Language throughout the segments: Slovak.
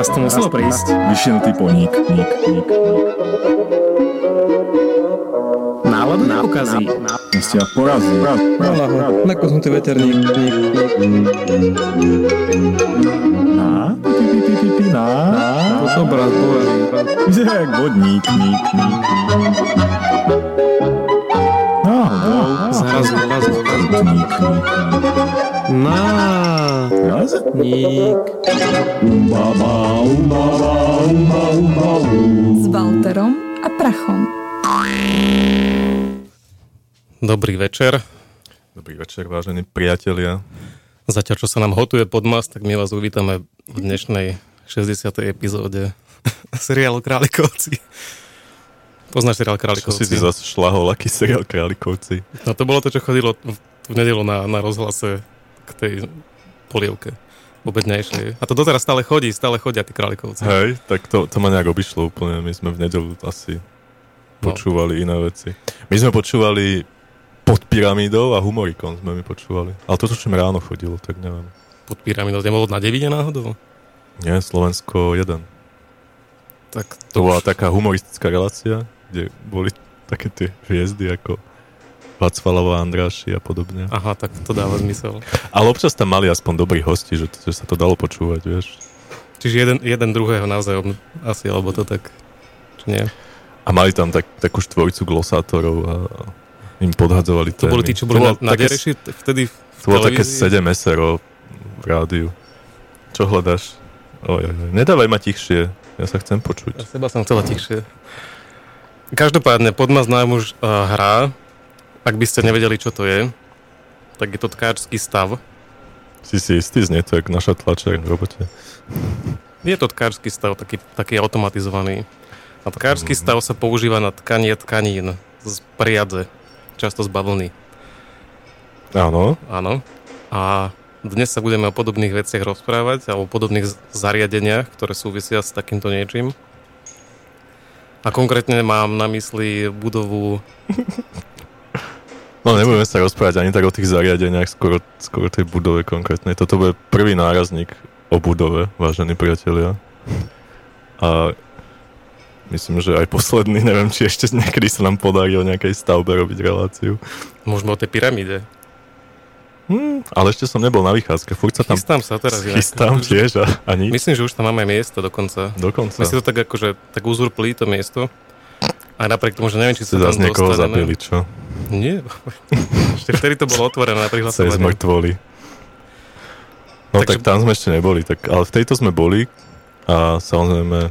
Raz to muselo prísť. Vyšinutý poník, ník, ník, ník. Náladu neukazí. Ste ja porazí. Malaho, nakosnutý veterník. Ník, ník. Na, pi, pi, pi, pi, pi, na, na. To sú obraz, boží. Vyzerá jak vodník, ník, ník, ník. Umba, um. s Walterom a Prachom. Dobrý večer. Dobrý večer, vážení priatelia. Zatiaľ, čo sa nám hotuje podmas, tak my vás uvítame v dnešnej 60. epizóde seriálu Králikovci. Poznáš seriál Čo Králikovci? si ty zase šlahol, aký seriál Králikovci? No to bolo to, čo chodilo v, v nedelu na, na rozhlase k tej polievke obednejšej. A to doteraz stále chodí, stále chodia tí Králikovci. Hej, tak to, to ma nejak obišlo úplne. My sme v nedelu asi No. počúvali iné veci. My sme počúvali pod pyramídou a humorikon sme mi počúvali. Ale toto, čo ráno chodilo, tak neviem. Pod pyramidou. Nebolo na Devine náhodou? Nie, Slovensko 1. Tak To to bola taká humoristická relácia, kde boli také tie hviezdy ako Vacvalová, Andráši a podobne. Aha, tak to dáva zmysel. Ale občas tam mali aspoň dobrých hostí, že, že sa to dalo počúvať, vieš. Čiže jeden, jeden druhého navzájom asi, alebo to tak, či nie? A mali tam tak, takú štvojicu glosátorov a im podhadzovali To témy. boli tí, čo boli bolo na, na také, Dereši vtedy v To bolo také televízii? 7 SRO v rádiu. Čo hľadáš? Oj, oj. Nedávaj ma tichšie, ja sa chcem Ja počuť. seba som chcela tichšie. Každopádne, Podmaz nám už uh, hrá. Ak by ste nevedeli, čo to je, tak je to tkáčský stav. Si si istý, znie to jak naša tlačiareň v robote. Je to tkáčský stav, taký, taký automatizovaný. A tkáčský Mhm. stav sa používa na tkanie tkanín z priadze, často z bavlny. Áno, Áno. A dnes sa budeme o podobných veciach rozprávať a o podobných zariadeniach, ktoré súvisia s takýmto niečím. A konkrétne mám na mysli budovu no nebudeme sa rozprávať ani tak o tých zariadeniach, skoro, skoro tej budove konkrétnej. Toto bude prvý nárazník o budove, vážení priatelia. A myslím, že aj posledný, neviem, či ešte niekedy sa nám podarí o nejakej stavbe robiť reláciu. Môžeme o tej pyramíde. Hm, ale ešte som nebol na vychádzke, furt sa tam Chystám sa teraz. inak. chystám tiež a ani Myslím, že už tam máme miesto dokonca. dokonca. My si to tak akože tak uzurpli to miesto. A napriek tomu, že neviem, či sa tam zase niekoho dostaneme. zabili, čo? Nie. Ešte vtedy to bolo otvorené na prihlasovanie. mŕtvoli. No Takže- tak tam sme ešte neboli, tak, ale v tejto sme boli a samozrejme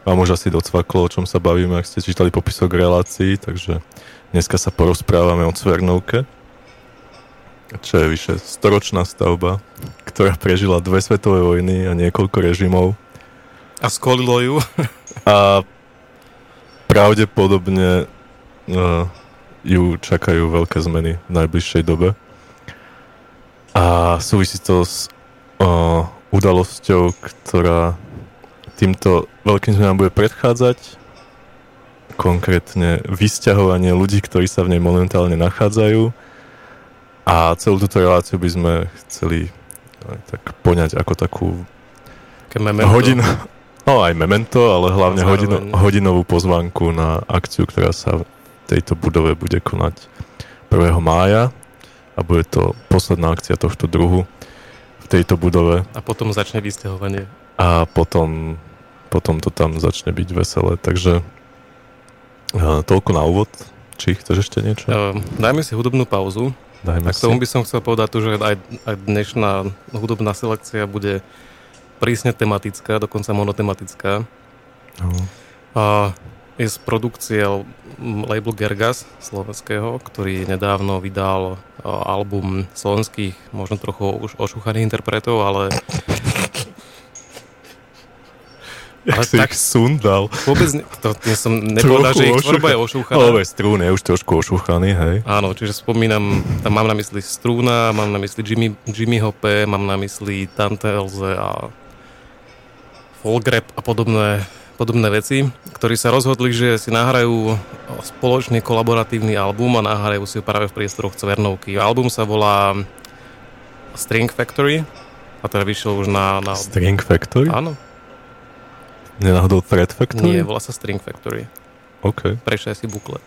vám už asi docvaklo, o čom sa bavíme, ak ste čítali popisok relácií, takže dneska sa porozprávame o Cvernovke, čo je vyše storočná stavba, ktorá prežila dve svetové vojny a niekoľko režimov A skolilo ju. a pravdepodobne uh, ju čakajú veľké zmeny v najbližšej dobe. A súvisí to s uh, udalosťou, ktorá týmto veľkým zmenám bude predchádzať. Konkrétne vysťahovanie ľudí, ktorí sa v nej momentálne nachádzajú. A celú túto reláciu by sme chceli aj tak poňať ako takú. Hodinu, no aj memento, ale hlavne hodino, hodinovú pozvánku na akciu, ktorá sa v tejto budove bude konať 1. mája a bude to posledná akcia tohto druhu v tejto budove A potom začne vysťahovanie. a potom, potom to tam začne byť veselé, takže uh, toľko na úvod. Či chceš ešte niečo? Uh, dajme si hudobnú pauzu. Dajme A k tomu by som chcel povedať že aj, aj dnešná hudobná selekcia bude prísne tematická, dokonca monotematická. No. A je z produkcie l- m, labelu Gergas slovenského, ktorý nedávno vydal album slovenských, možno trochu už ošúchaných interpretov, ale ale si tak- sundal. vôbec ne, to, ja som nepovedal, že ich tvorba je ošúchaná. Ale strún je už trošku ošúchaný, hej. Áno, čiže spomínam, tam mám na mysli Strúna, mám na mysli Jimmy, Jimmyho P, mám na mysli Tante Elze a Folgrap a podobné, podobné veci, ktorí sa rozhodli, že si nahrajú spoločný kolaboratívny album a nahrajú si ho práve v priestoroch Cvernovky. Album sa volá String Factory a teda vyšiel už na... na String Factory? áno, Nenáhodou Thread Factory? Nie, volá sa String Factory. OK. Prečo si buklet.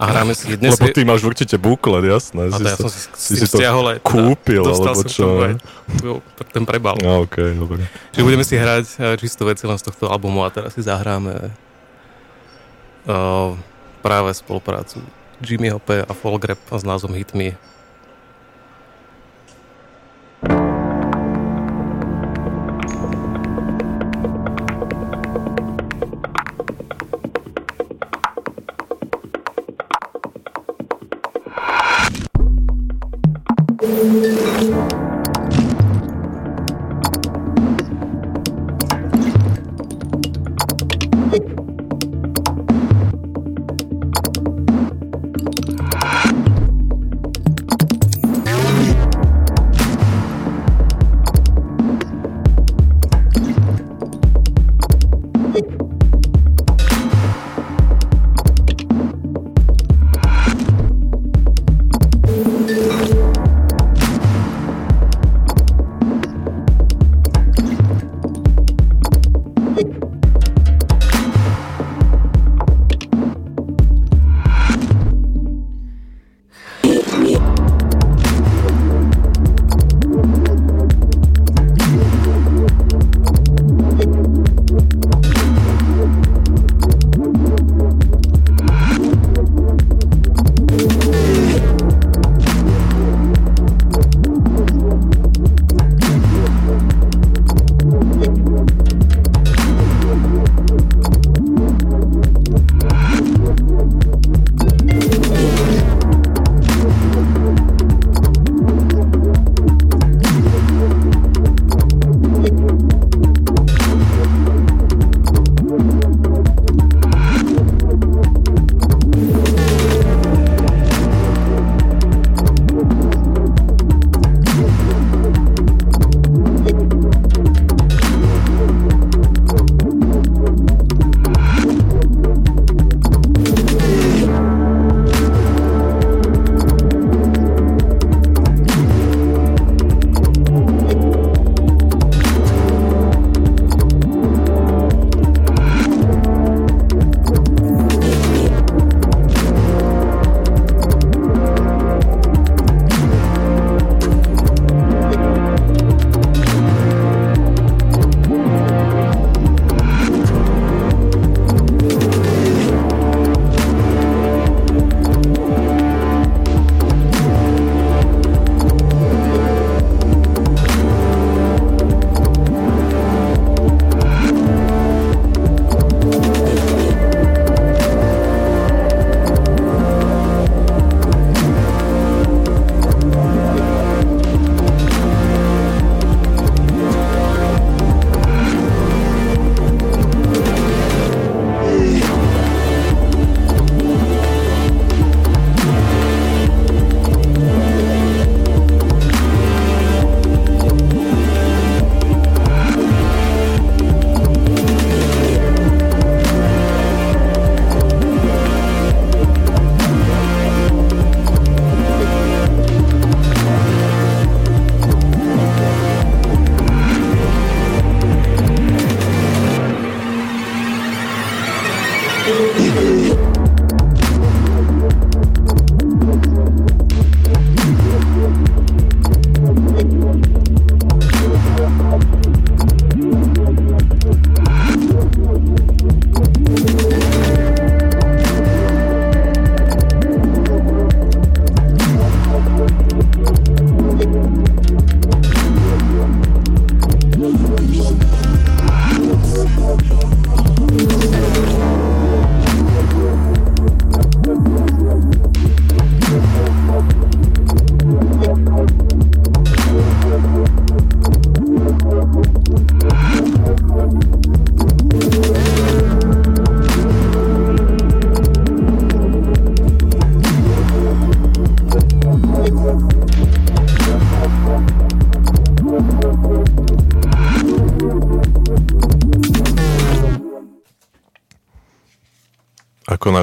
A hráme si dnes... Lebo ty máš určite buklet, jasné. A to ja som si, si si, to stiahol aj... kúpil, dostal alebo čo? aj ten prebal. No, OK, dobre. Čiže budeme si hrať eh, čisto veci len z tohto albumu a teraz si zahráme uh, práve spoluprácu Jimmyho P a Folgrep s názvom Hit Me.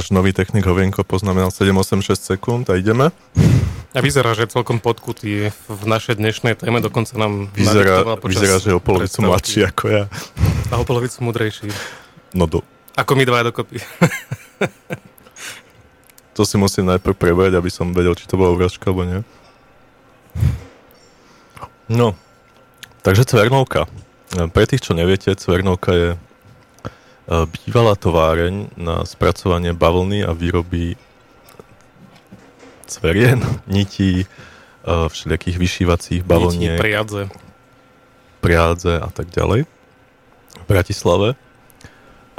Náš nový technik Hovienko poznamenal 7-8-6 sekúnd a ideme. A vyzerá, že je celkom podkutý v našej dnešnej téme, dokonca nám Vyzerá, vyzerá že je o polovicu mladší ako ja. A o polovicu mudrejší. No do, Ako my dva dokopy. to si musím najprv prebrať, aby som vedel, či to bola urážka, alebo nie. No, takže Cvernovka. Pre tých, čo neviete, Cvernovka je bývalá továreň na spracovanie bavlny a výroby cverien, nití, e, všelijakých vyšívacích bavlniek, priadze. priádze a tak ďalej v Bratislave,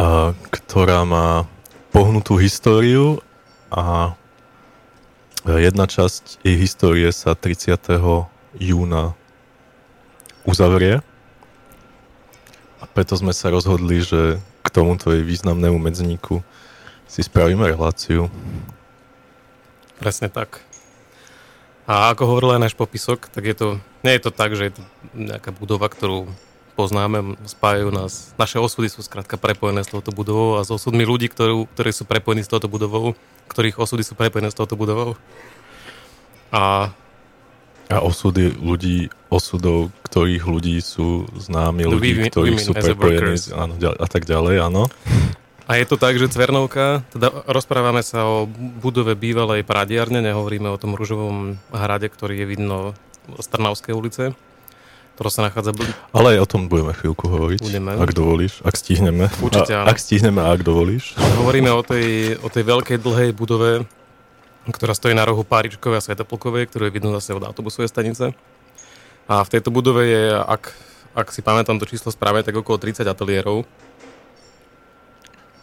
a, ktorá má pohnutú históriu a jedna časť jej histórie sa 30. júna uzavrie. A preto sme sa rozhodli, že tomuto jej významnému medzníku si spravíme reláciu. Presne tak. A ako hovoril aj náš popisok, tak je to, nie je to tak, že je to nejaká budova, ktorú poznáme, spájajú nás. Naše osudy sú skrátka prepojené s touto budovou a s osudmi ľudí, ktorú, ktorí sú prepojení s touto budovou, ktorých osudy sú prepojené s touto budovou. A A osudy ľudí, osudov, ktorých ľudí sú známi, ľudí, women- ktorých women sú prepojení áno, a tak ďalej, áno. A je to tak, že Cvernovka, teda rozprávame sa o budove bývalej pradiarne, nehovoríme o tom ružovom hrade, ktorý je vidno z Trnavskej ulice, ktorá sa nachádza... bl- Ale aj o tom budeme chvíľku hovoriť, Budeme. ak dovolíš, ak stihneme. Určite a, áno. ak stihneme a ak dovolíš. Hovoríme o tej, o tej veľkej dlhej budove, ktorá stojí na rohu Páričkovej a Svetopolkovej, ktorú je vidno zase od autobusovej stanice. A v tejto budove je, ak, ak si pamätám to číslo správne, tak okolo 30 ateliérov.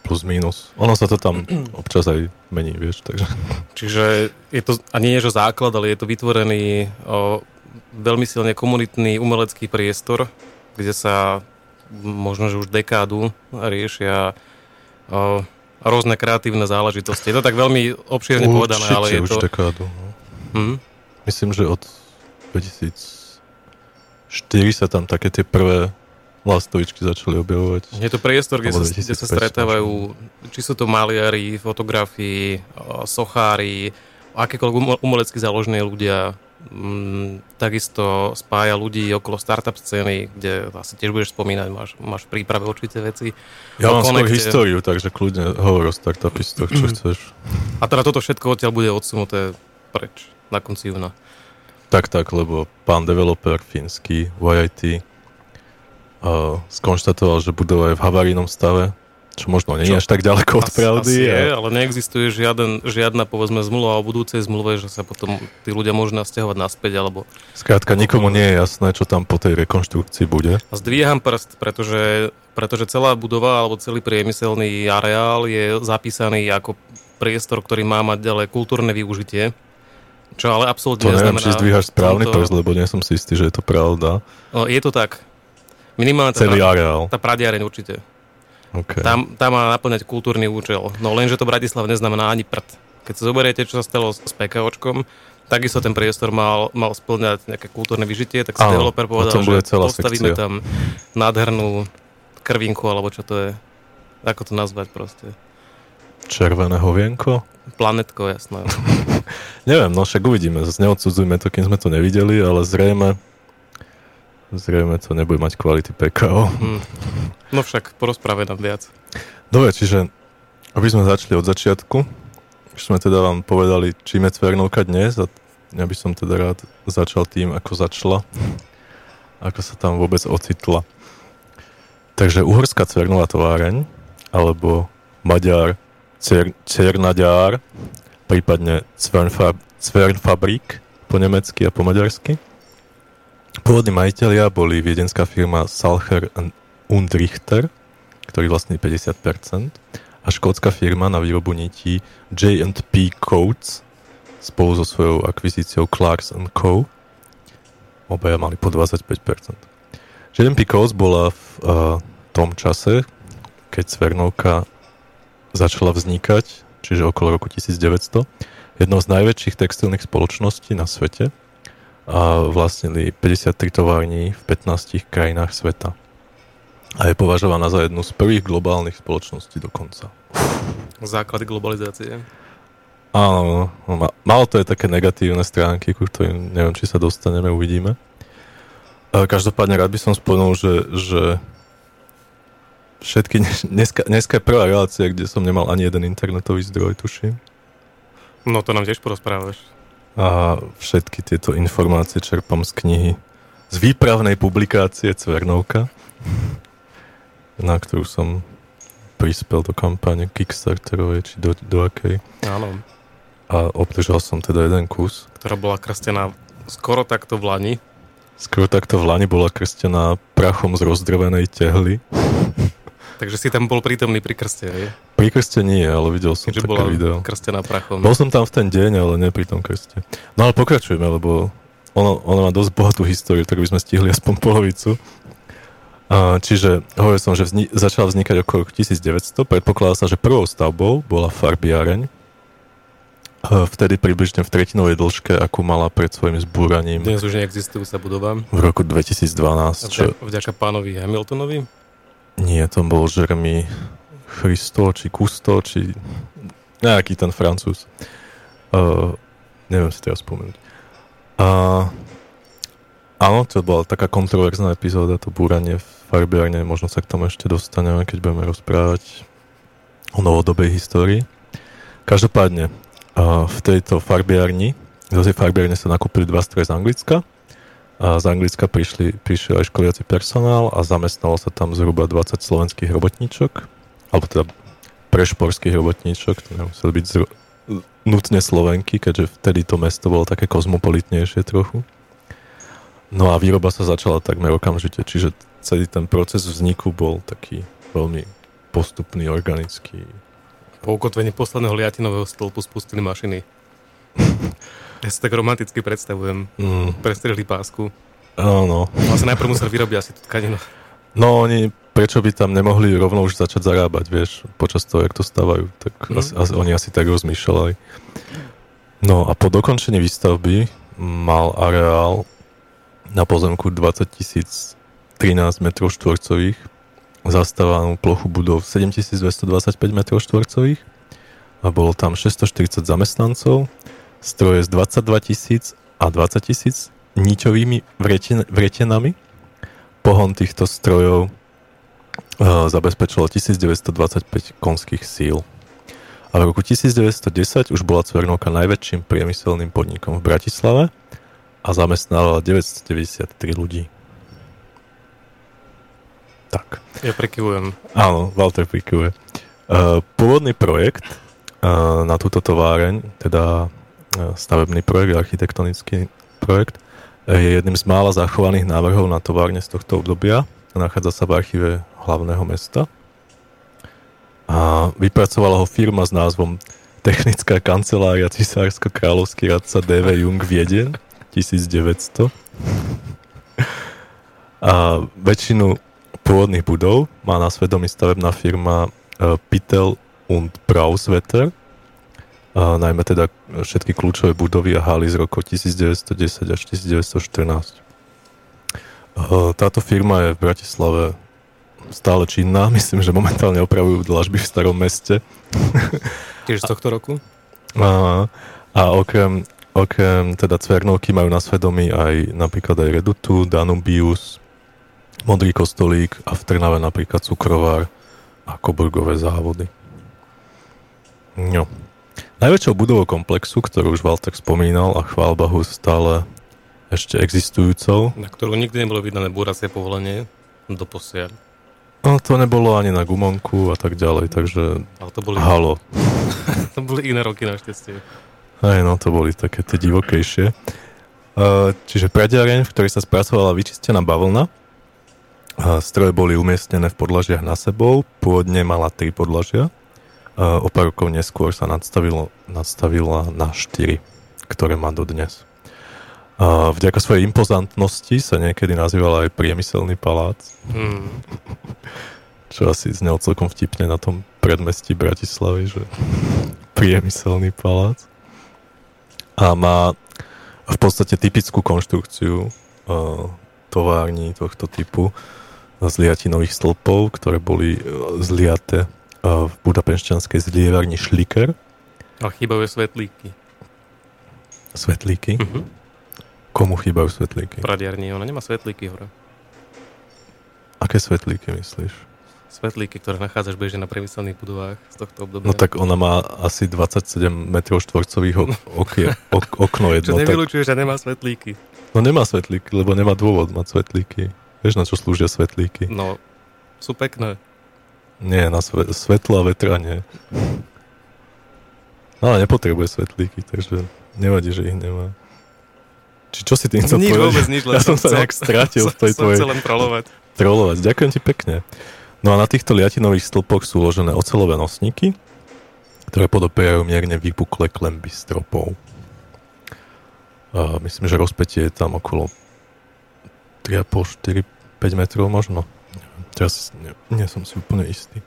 Plus minus. Ono sa to tam občas aj mení, vieš, takže... Čiže je to, a nie je že základ, ale je to vytvorený o, veľmi silne komunitný umelecký priestor, kde sa možno, že už dekádu riešia o, rôzne kreatívne záležitosti. Je to tak veľmi obšírne povedané, ale je už to... dekádu. No. Hm? Myslím, že od 2004 sa tam také tie prvé lastovičky začali objavovať. Je to priestor, kde, sa, kde sa 2005 stretávajú, či sú to maliari, fotografii, sochári, akékoľvek umelecky založené ľudia. Mm, takisto spája ľudí okolo startup scény, kde asi tiež budeš spomínať, máš, máš v príprave určité veci. Ja mám skôr konekte. históriu, takže kľudne hovor o startupistoch, čo chceš. A teda toto všetko odtiaľ bude odsunuté preč na konci júna. Tak, tak, lebo pán developer fínsky YIT uh, skonštatoval, že budova je v havarijnom stave, čo možno nie je až tak ďaleko od pravdy. Asi je, ale neexistuje žiaden, žiadna, povedzme, zmluva o budúcej zmluve, že sa potom tí ľudia môžu nasťahovať naspäť, alebo Skrátka, nikomu nie je jasné, čo tam po tej rekonštrukcii bude. A zdvíham prst, pretože, pretože celá budova alebo celý priemyselný areál je zapísaný ako priestor, ktorý má mať ďalej kultúrne využitie. Čo ale absolútne To neviem, neznamená... či zdvíhaš správny tomto- prst, lebo nie som si istý, že je to pravda. No, je to tak. Minimálne tá, Celý areál. tá pradiareň určite. Okay. Tam, tam má naplňať kultúrny účel. No lenže to Bratislav neznamená ani prd. Keď sa zoberiete, čo sa stalo s, PKOčkom, takisto ten priestor mal, mal splňať nejaké kultúrne vyžitie, tak si Áno, developer povedal, že postavíme sekcia. tam nádhernú krvinku, alebo čo to je. Ako to nazvať proste. Červené hovienko? Planetko, jasné. Neviem, no však uvidíme. Neodsudzujme to, kým sme to nevideli, ale zrejme zrejme to nebude mať kvality PKO. Hm. No však porozprávaj nám viac. Dobre, čiže aby sme začali od začiatku, už sme teda vám povedali, čím je Cvernovka dnes a ja by som teda rád začal tým, ako začala, ako sa tam vôbec ocitla. Takže uhorská Cvernová továreň, alebo Maďar Cer- Cernaďár, prípadne Cvernfab- Cvernfabrik po nemecky a po maďarsky. Pôvodní majiteľia boli viedenská firma Salcher und Richter, ktorý vlastní 50%, a škótska firma na výrobu nití J&P Coats spolu so svojou akvizíciou Clarks Co. Obaja mali po 25%. J&P Coats bola v uh, tom čase, keď Cvernovka začala vznikať, čiže okolo roku 1900, jednou z najväčších textilných spoločností na svete a vlastnili 53 tovární v 15 krajinách sveta a je považovaná za jednu z prvých globálnych spoločností dokonca. Základy globalizácie. Áno, no, ma- malo to aj také negatívne stránky, ku ktorým neviem, či sa dostaneme, uvidíme. Každopádne rád by som spomenul, že, že všetky, dneska, dneska je prvá relácia, kde som nemal ani jeden internetový zdroj, tuším. No to nám tiež porozprávaš. A všetky tieto informácie čerpám z knihy, z výpravnej publikácie Cvernovka, na ktorú som prispel do kampane Kickstarterovej, či do, do akej. Áno. A obdržal som teda jeden kus. Ktorá bola krstená skoro takto v Lani. Skoro takto v Lani bola krstená prachom z rozdrvenej tehly. Takže si tam bol prítomný pri krste, hej? Pri krste nie, ale videl som Takže také video. krstená prachom. Bol som tam v ten deň, ale nie pri tom krste. No ale pokračujeme, lebo ono, ono má dosť bohatú históriu, tak by sme stihli aspoň polovicu. A, čiže hovoril som, že vzni- začal vznikať okolo roku 1900. Predpokladá sa, že prvou stavbou bola farbiareň. A Vtedy približne v tretinovej dĺžke, akú mala pred svojim zbúraním Dnes už neexistujúca budova. v roku 2012. Čo, Vďaka, vďaka pánovi Hamiltonovi. Nie, to bol Jeremy Christo, či Kusto, či nejaký ten francúz. Uh, neviem si teraz spomenúť. A áno, to bola taká kontroverzná epizóda, to búranie v farbiarne, možno sa k tomu ešte dostaneme, keď budeme rozprávať o novodobej histórii. Každopádne, uh, v tejto farbiarni, do tej farbiarne sa nakúpili dva stroje z Anglicka, a z Anglicka prišli, prišiel aj školiaci personál a zamestnalo sa tam zhruba 20 slovenských robotníčok, alebo teda prešporských robotníčok, to nemuseli byť zru, nutne Slovenky, keďže vtedy to mesto bolo také kozmopolitnejšie trochu. No a výroba sa začala takmer okamžite, čiže celý ten proces vzniku bol taký veľmi postupný, organický. Po ukotvení posledného liatinového stĺpu spustili mašiny. Ja si tak romanticky predstavujem. Mm, Prestrihli pásku. áno. Vlastne najprv museli vyrobiť asi tú tkaninu. No oni, prečo by tam nemohli rovno už začať zarábať, vieš, počas toho, jak to stávajú, tak Mhm. asi, asi, oni asi tak rozmýšľali. No a po dokončení výstavby mal areál na pozemku 20 013 m štvorcových, zastávanú plochu budov 7225 m štvorcových a bolo tam 640 zamestnancov, stroje s 22 tisíc a 20 tisíc niťovými vreten, vretenami, pohon týchto strojov uh, zabezpečilo 1925 konských síl. A v roku 1910 už bola Cvernovka najväčším priemyselným podnikom v Bratislave a zamestnávala 993 ľudí. Tak. Ja prekyvujem. Áno, Walter prikuje. Uh, pôvodný projekt uh, na túto továreň, teda stavebný projekt, architektonický projekt, uh, je jedným z mála zachovaných návrhov na továrne z tohto obdobia. Nachádza sa v archíve hlavného mesta. A vypracovala ho firma s názvom Technická kancelária Cisársko-kráľovský radca DV Jung Vieden 1900. A väčšinu pôvodných budov má na svedomí stavebná firma uh, Pittel und Brauswetter, a najmä teda všetky kľúčové budovy a haly z rokov 1910 až 1914. Uh, táto firma je v Bratislave stále činná, myslím, že momentálne opravujú dlažby v starom meste. Tiež z tohto roku? A, a okrem, okrem teda Cvernovky majú na svedomí aj napríklad aj Redutu, Danubius, Modrý kostolík a v Trnave napríklad Cukrovár a Koburgové závody. No. Najväčšou budovou komplexu, ktorú už Walter spomínal a chvál Bohu stále ešte existujúcou, Na ktorú nikdy nebolo vydané búracie povolenie do posiaľ. no to nebolo ani na Gumonku a tak ďalej, takže Ale to boli, halo. to boli iné roky našťastie. Aj no, to boli také tie divokejšie. Uh, čiže pradiareň, v ktorej sa spracovala vyčistená bavlna. Uh, stroje boli umiestnené v podlažiach na sebou, pôvodne mala tri podlažia. Uh, o pár rokov neskôr sa nadstavilo, nadstavila na štyri, ktoré má dodnes. Uh, vďaka svojej impozantnosti sa niekedy nazývala aj priemyselný palác, Hmm. čo asi znel celkom vtipne na tom predmestí Bratislavy, že priemyselný palác. A má v podstate typickú konštrukciu uh, tovární tohto typu z liatinových stĺpov, ktoré boli zliaté v budapešťanskej zlievarni Schlicker Ale chýbajú svetlíky. Svetlíky? Mhm. Komu chýbajú svetlíky? Pradiarni, ona nemá svetlíky hore. Aké svetlíky myslíš? Svetlíky, ktoré nachádzaš bežne na priemyselných budovách z tohto obdobia. No tak ona má asi 27 m štvorcových ok- ok, okno Čo jedno. Tak, nevylučuje, že nemá svetlíky. no nemá svetlíky, lebo nemá dôvod mať svetlíky. Vieš, na čo slúžia svetlíky? No, sú pekné. Nie, na sve- svetlo a vetra nie. No ale nepotrebuje svetlíky, takže nevadí, že ich nemá. Či čo si tým chcel nič, povedať? vôbec nič, Ja som sa nejak stratil v tej tvojej chcel len trolovať. trolovať. Ďakujem ti pekne. No a na týchto liatinových stĺpoch sú uložené ocelové nosníky, ktoré podopierajú mierne vypuklé klemby stropov. A myslím, že rozpetie je tam okolo 3,5, 4, 5 metrov možno. Teraz nie, nie som si úplne istý.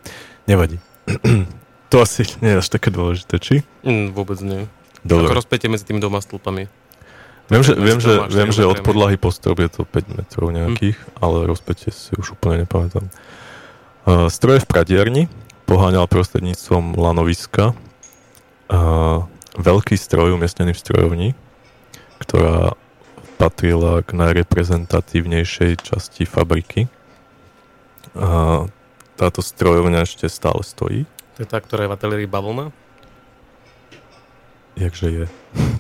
Nevadí. to asi nie je až také dôležité, či? Mm, vôbec nie. Dobre. Ako rozpätie medzi tými dvoma stĺpami. Viem, že, viem, že, viem, že od podlahy po strop je to 5 metrov nejakých, ale rozpätie si už úplne nepamätám. Uh, stroje v pradiarni poháňal prostredníctvom lanoviska uh, veľký stroj umiestnený v strojovni, ktorá patrila k najreprezentatívnejšej časti fabriky. Uh, táto strojovňa ešte stále stojí. To je tá, ktorá je v ateliérii Bavlna. Jakže je.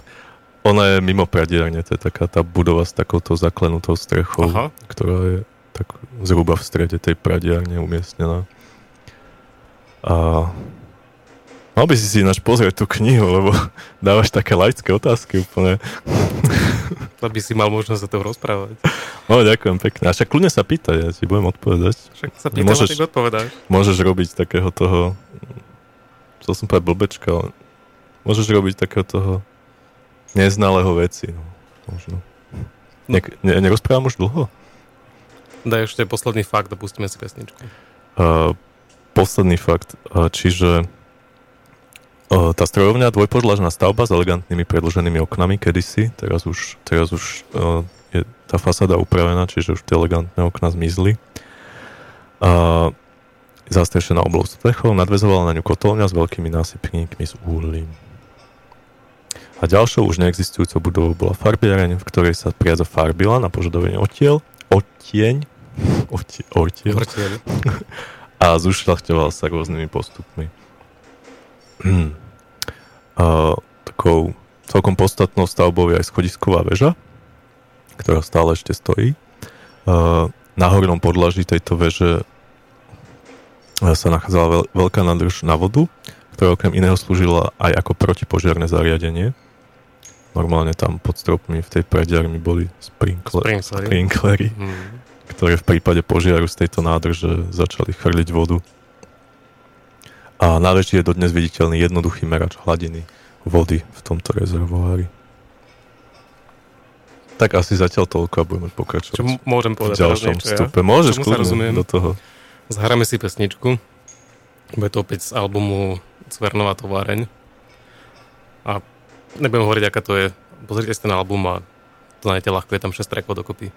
Ona je mimo pradiarne, to je taká tá budova s takouto zaklenutou strechou, Aha. ktorá je tak zhruba v strede tej pradiarne umiestnená. A mal by si si ináč pozrieť tú knihu, lebo dávaš také laické otázky úplne. Aby si mal možnosť sa to rozprávať. No, ďakujem pekne. A však kľudne sa pýtaj, ja ti budem odpovedať. Však sa pýtam, Môžeš- ty odpovedáš. Môžeš robiť takého toho... Chcel som povedať blbečka, ale môžeš robiť takého toho neznalého veci. No, možno. Ne, ne, nerozprávam už dlho? Daj ešte posledný fakt a pustíme si pesničku. Uh, posledný fakt, uh, čiže tá strojovňa, dvojpodlažná stavba s elegantnými predloženými oknami kedysi, teraz už, teraz už uh, je tá fasáda upravená, čiže už tie elegantné okna zmizli. Uh, zastrešená oblou strechou, nadvezovala na ňu kotolňa s veľkými násypníkmi z uhlím. A ďalšou už neexistujúcou budovou bola farbiareň, v ktorej sa priadza farbila na požadovanie otiel, odtieň, otie, ortiel, Vrtiel. a zušľachťoval sa rôznymi postupmi. A, takou celkom podstatnou stavbou je aj schodisková väža, ktorá stále ešte stojí. Na hornom podlaží tejto veže a, sa nachádzala veľ, veľká nádrž na vodu, ktorá okrem iného slúžila aj ako protipožiarne zariadenie. Normálne tam pod stropmi v tej prediarni boli sprinkle, Sprinklery. sprinklery Hmm. ktoré v prípade požiaru z tejto nádrže začali chrliť vodu. A na veži je dodnes viditeľný jednoduchý merač hladiny vody v tomto rezervoári. Tak asi zatiaľ toľko a budeme pokračovať Čo môžem v povedať teraz ďalšom niečo ja? vstupe. Môžeš Čomu sa kľudne do toho. Zahráme si pesničku. Bude to opäť z albumu Cvernová továreň. A nebudem hovoriť, aká to je. Pozrite si ten album a to nájdete ľahko, je tam 6 trackov dokopy.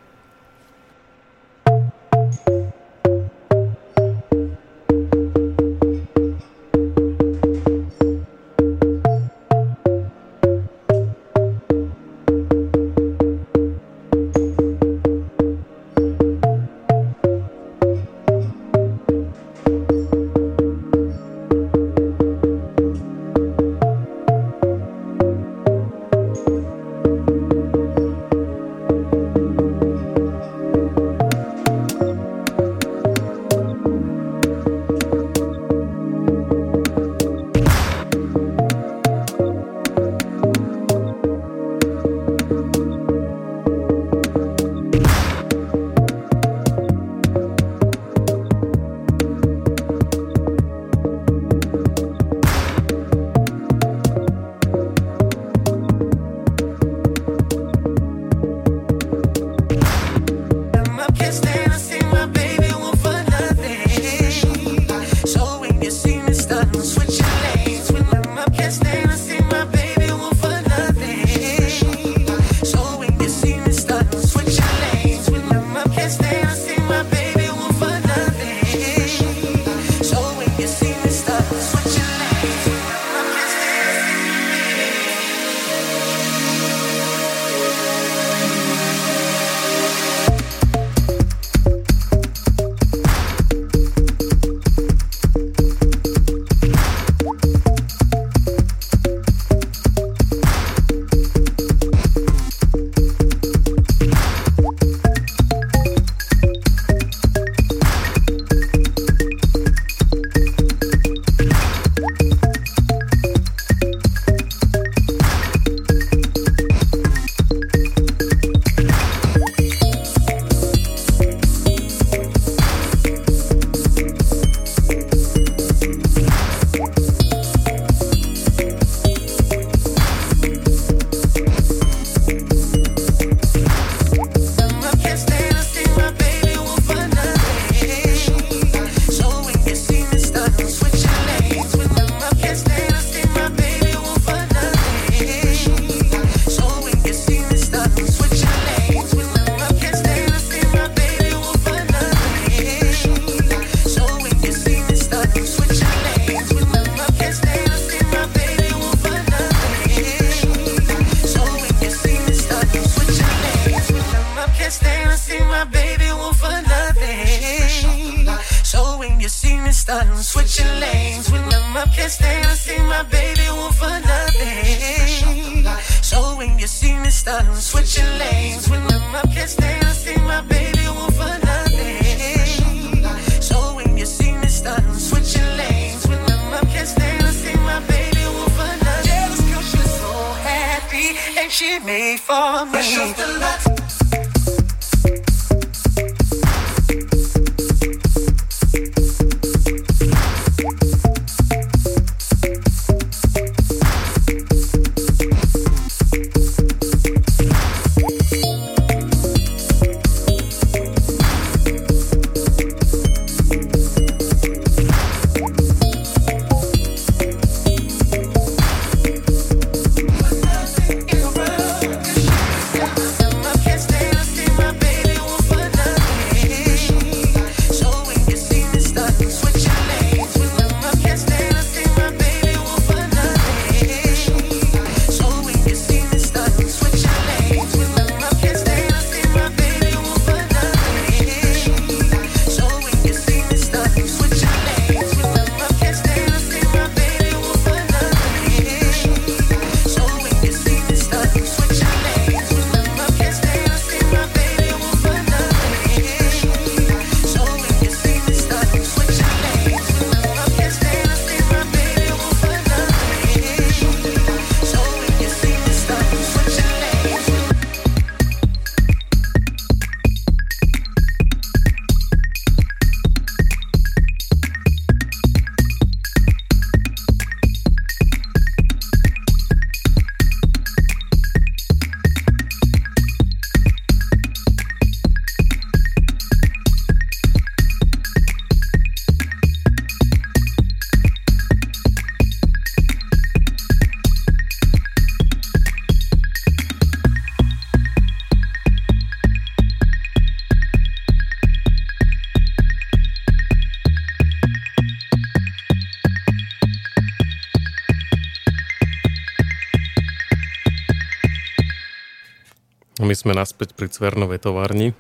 Sme naspäť pri Cvernovej továrni.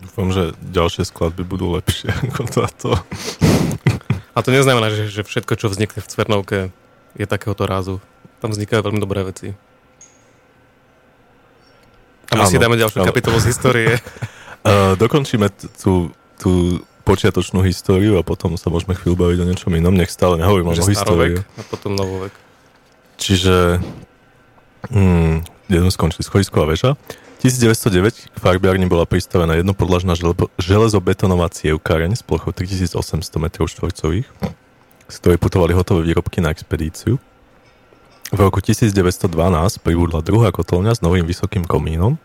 Dúfam, že ďalšie skladby budú lepšie ako táto. A to neznamená, že, že všetko, čo vznikne v Cvernovke, je takéhoto rázu. Tam vznikajú veľmi dobré veci. A my Áno, si dáme ďalšiu ale- kapitolu z histórie. Uh, dokončíme tú, tú počiatočnú históriu a potom sa môžeme chvíľu baviť o niečom inom. Nech stále nehovorím o starovek a potom novovek. Čiže... Hmm, kde sme skončili? Schodisková väža. 1909 k farbiarni bola pristavená jednopodlažná železobetonová cievkáreň s plochou 3800 m2, z ktorej putovali hotové výrobky na expedíciu. V roku 1912 pribudla druhá kotolňa s novým vysokým komínom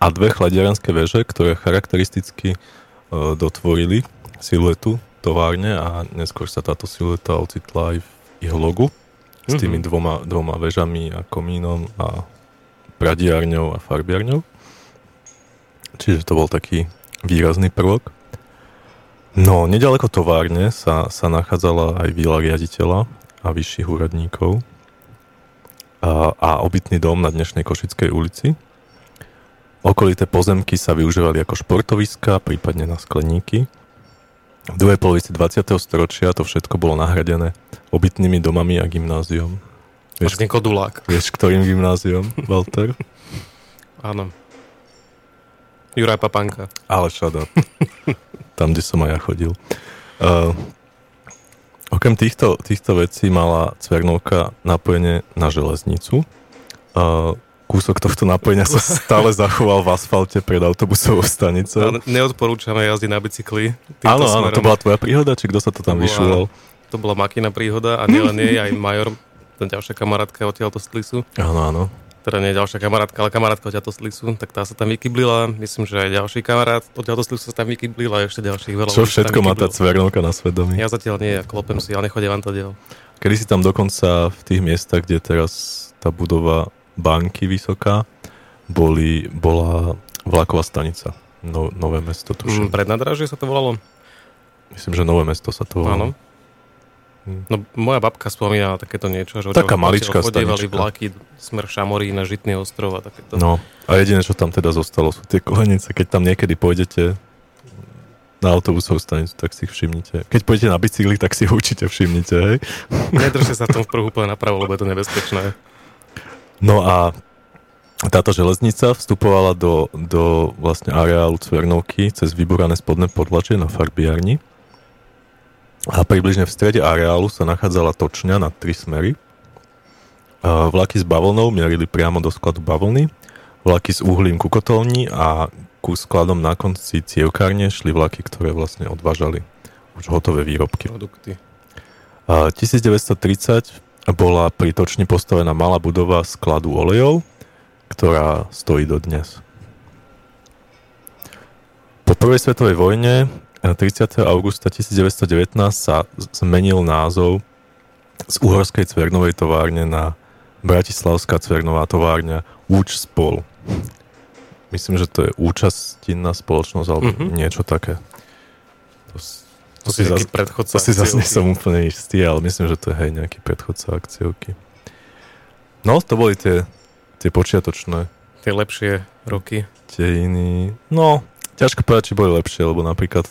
a dve chladiarenské veže, ktoré charakteristicky e, dotvorili siluetu továrne a neskôr sa táto silueta ocitla aj v ich logu s tými Mhm. dvoma, dvoma vežami a komínom a pradiarňou a farbiarňou. Čiže to bol taký výrazný prvok. No, nedaleko továrne sa, sa nachádzala aj výla riaditeľa a vyšších úradníkov a, a obytný dom na dnešnej Košickej ulici. Okolité pozemky sa využívali ako športoviska, prípadne na skleníky. V druhej polovici 20. storočia to všetko bolo nahradené obytnými domami a gymnáziom. Vieš, Vlastne Kodulák. vieš ktorým gymnáziom, Walter? Áno. Juraj Papanka. Ale up. Tam, kde som aj ja chodil. Uh, okrem týchto, týchto vecí mala Cvernovka napojenie na železnicu. Uh, kúsok tohto napojenia sa stále zachoval v asfalte pred autobusovou stanicou. Neodporúčame jazdy na bicykli. Áno, áno, to bola tvoja príhoda, či kto sa to tam vyšúval? To bola makina príhoda a nielen jej, aj Major, ten ďalšia kamarátka odtiaľto z Tlisu. Áno, áno. Teda nie ďalšia kamarátka, ale kamarátka odtiaľto z tak tá sa tam vykyblila. Myslím, že aj ďalší kamarát odtiaľto z sa tam vykyblil a ešte ďalších veľa. Čo všetko má tá. Cvernovka na svedomí? Ja zatiaľ nie, klopem si, ale nechodia vám to diel. Kedy si tam dokonca v tých miestach, kde teraz tá budova banky vysoká, boli, bola vlaková stanica. No, nové mesto, Mm, tuším. pred nadražie sa to volalo? Myslím, že nové mesto sa to volá. Áno. Hm. No, moja babka spomínala takéto niečo, že Taká maličká chodievali vlaky smer Šamorí na Žitný ostrov a takéto. No, a jediné, čo tam teda zostalo, sú tie kolenice. Keď tam niekedy pôjdete na autobusovú stanicu, tak si ich všimnite. Keď pôjdete na bicykli, tak si ho určite všimnite, hej. Nedržte sa tom v prhu úplne napravo, lebo je to nebezpečné. No a táto železnica vstupovala do, do vlastne areálu Cvernovky cez vyborané spodné podlačie na farbiarni. A približne v strede areálu sa nachádzala točňa na tri smery. Vlaky s bavlnou mierili priamo do skladu bavlny, vlaky s uhlím ku kotolni a ku skladom na konci cievkárne šli vlaky, ktoré vlastne odvážali už hotové výrobky. Produkty. A 1930 bola pri točni postavená malá budova skladu olejov, ktorá stojí dodnes. Po prvej svetovej vojne 30. augusta 1919 sa zmenil názov z uhorskej cvernovej továrne na Bratislavská cvernová továrňa Úč spol. Myslím, že to je účastinná spoločnosť alebo Mhm. mm-hmm. niečo také. To, to, To si si taký zas, predchodca. to si zase nie som úplne istý, ale myslím, že to je hej nejaký predchodca akciovky. No, to boli tie, tie počiatočné Tie lepšie roky. dejiny. No, ťažko povedať, či boli lepšie, lebo napríklad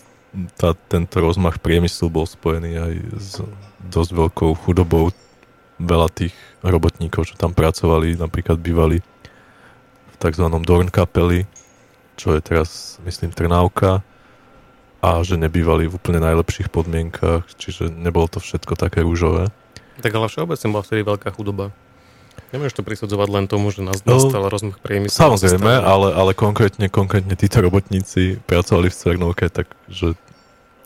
tá, tento rozmach priemyslu bol spojený aj s dosť veľkou chudobou. Veľa tých robotníkov, čo tam pracovali, napríklad bývali v tzv. Dornkapeli, čo je teraz, myslím, Trnávka a že nebývali v úplne najlepších podmienkach, čiže nebolo to všetko také rúžové. Tak ale všeobecne bola vtedy veľká chudoba. Nemôžeš to prisudzovať len tomu, že nás No, nastal rozmach priemyslu. Samozrejme, ale, ale konkrétne, konkrétne títo robotníci pracovali v Cvernovke, takže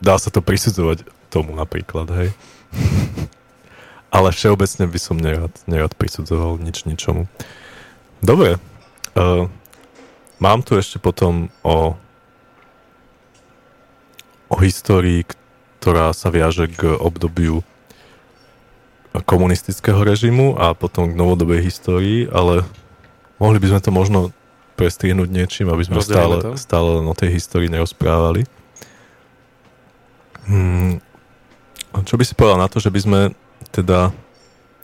dá sa to prisudzovať tomu napríklad, hej. ale všeobecne by som nerad, nerad prisudzoval nič ničomu. Dobre, uh, mám tu ešte potom o o histórii, ktorá sa viaže k obdobiu komunistického režimu a potom k novodobej histórii, ale mohli by sme to možno prestrihnúť niečím, aby sme Rozdelíme stále, to? stále o tej histórii nerozprávali. Hmm. Čo by si povedal na to, že by sme teda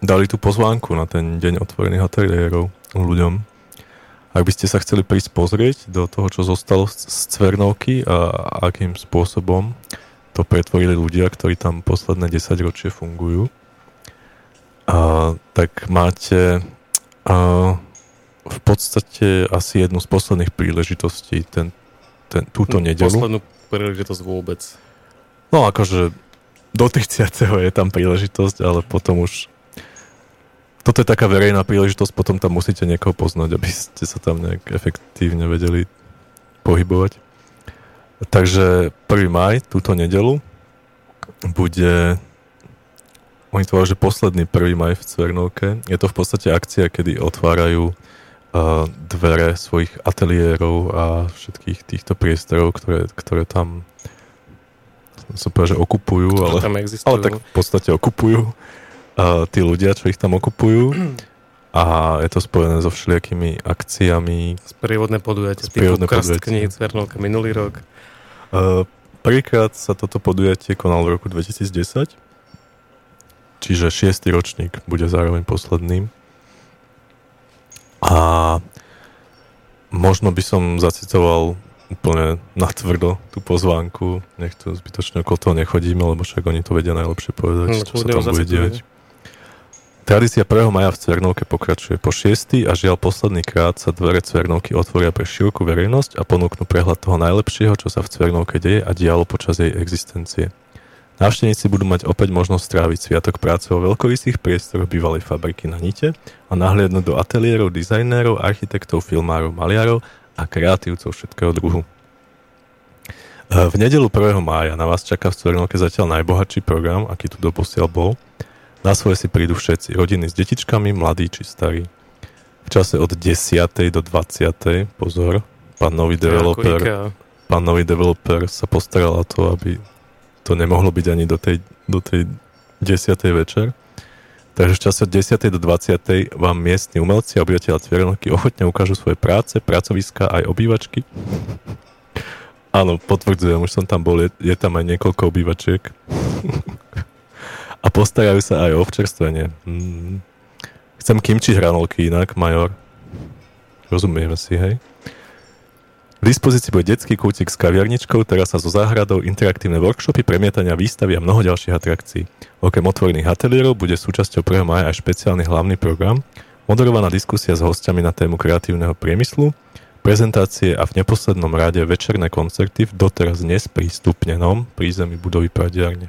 dali tú pozvánku na ten deň otvorených ateliérov ľuďom? Ak by ste sa chceli prísť pozrieť do toho, čo zostalo z Cvernovky a akým spôsobom to pretvorili ľudia, ktorí tam posledné 10 ročie fungujú, a, tak máte a, v podstate asi jednu z posledných príležitostí ten, ten, túto nedelu. Poslednú príležitosť vôbec. No akože do 30. je tam príležitosť, ale potom už toto je taká verejná príležitosť, potom tam musíte niekoho poznať, aby ste sa tam nejak efektívne vedeli pohybovať. Takže 1. maj, túto nedelu, bude oni to že posledný 1. maj v Cvernovke. Je to v podstate akcia, kedy otvárajú uh, dvere svojich ateliérov a všetkých týchto priestorov, ktoré, ktoré tam som povedal, že okupujú, ale, tam existujú. ale tak v podstate okupujú uh, tí ľudia, čo ich tam okupujú. A je to spojené so všelijakými akciami. Sprievodné podujatie typu Sprievodné Krst podujatie. kníh, Cvernovka minulý rok. Uh, prvýkrát sa toto podujatie konalo v roku 2010, čiže šiestý ročník bude zároveň posledným. A možno by som zacitoval úplne natvrdo tú pozvánku, nech to zbytočne okolo toho nechodíme, lebo však oni to vedia najlepšie povedať, No, čo sa tam bude diať. Tradícia 1. maja v Cvernovke pokračuje. Po šiestý a žiaľ posledný krát sa dvere Cvernovky otvoria pre širokú verejnosť a ponúknú prehľad toho najlepšieho, čo sa v Cvernovke deje a dialo počas jej existencie. Návštevníci budú mať opäť možnosť stráviť sviatok práce vo veľkorysých priestoroch bývalej fabriky na Nite a nahliadnúť do ateliérov dizajnérov, architektov, filmárov, maliarov a kreatívcov všetkého druhu. E, V nedelu 1. mája na vás čaká v Cvernovke zatiaľ najbohatší program, aký tu doposiaľ bol. Na svoje si prídu všetci, rodiny s detičkami, mladí či starí. V čase od 10. do 20. pozor, pán nový developer, pán nový developer sa postaral o to, aby to nemohlo byť ani do tej, do tej 10. večer. Takže v čase od 10. do 20. vám miestni umelci a obyvateľa Cviernovky ochotne ukážu svoje práce, pracoviska aj obývačky. Áno, potvrdzujem, už som tam bol, je, je tam aj niekoľko obývačiek. a postarajú sa aj o občerstvenie. Mm. Chcem kimči hranolky inak, major. Rozumieme si, hej? V dispozícii bude detský kútik s kaviarničkou, terasa so záhradou, interaktívne workshopy, premietania, výstavy a mnoho ďalších atrakcií. Okrem otvorených ateliérov bude súčasťou 1. maja aj špeciálny hlavný program, moderovaná diskusia s hostiami na tému kreatívneho priemyslu, prezentácie a v neposlednom rade večerné koncerty v doteraz nesprístupnenom prízemí budovy Pradiarne.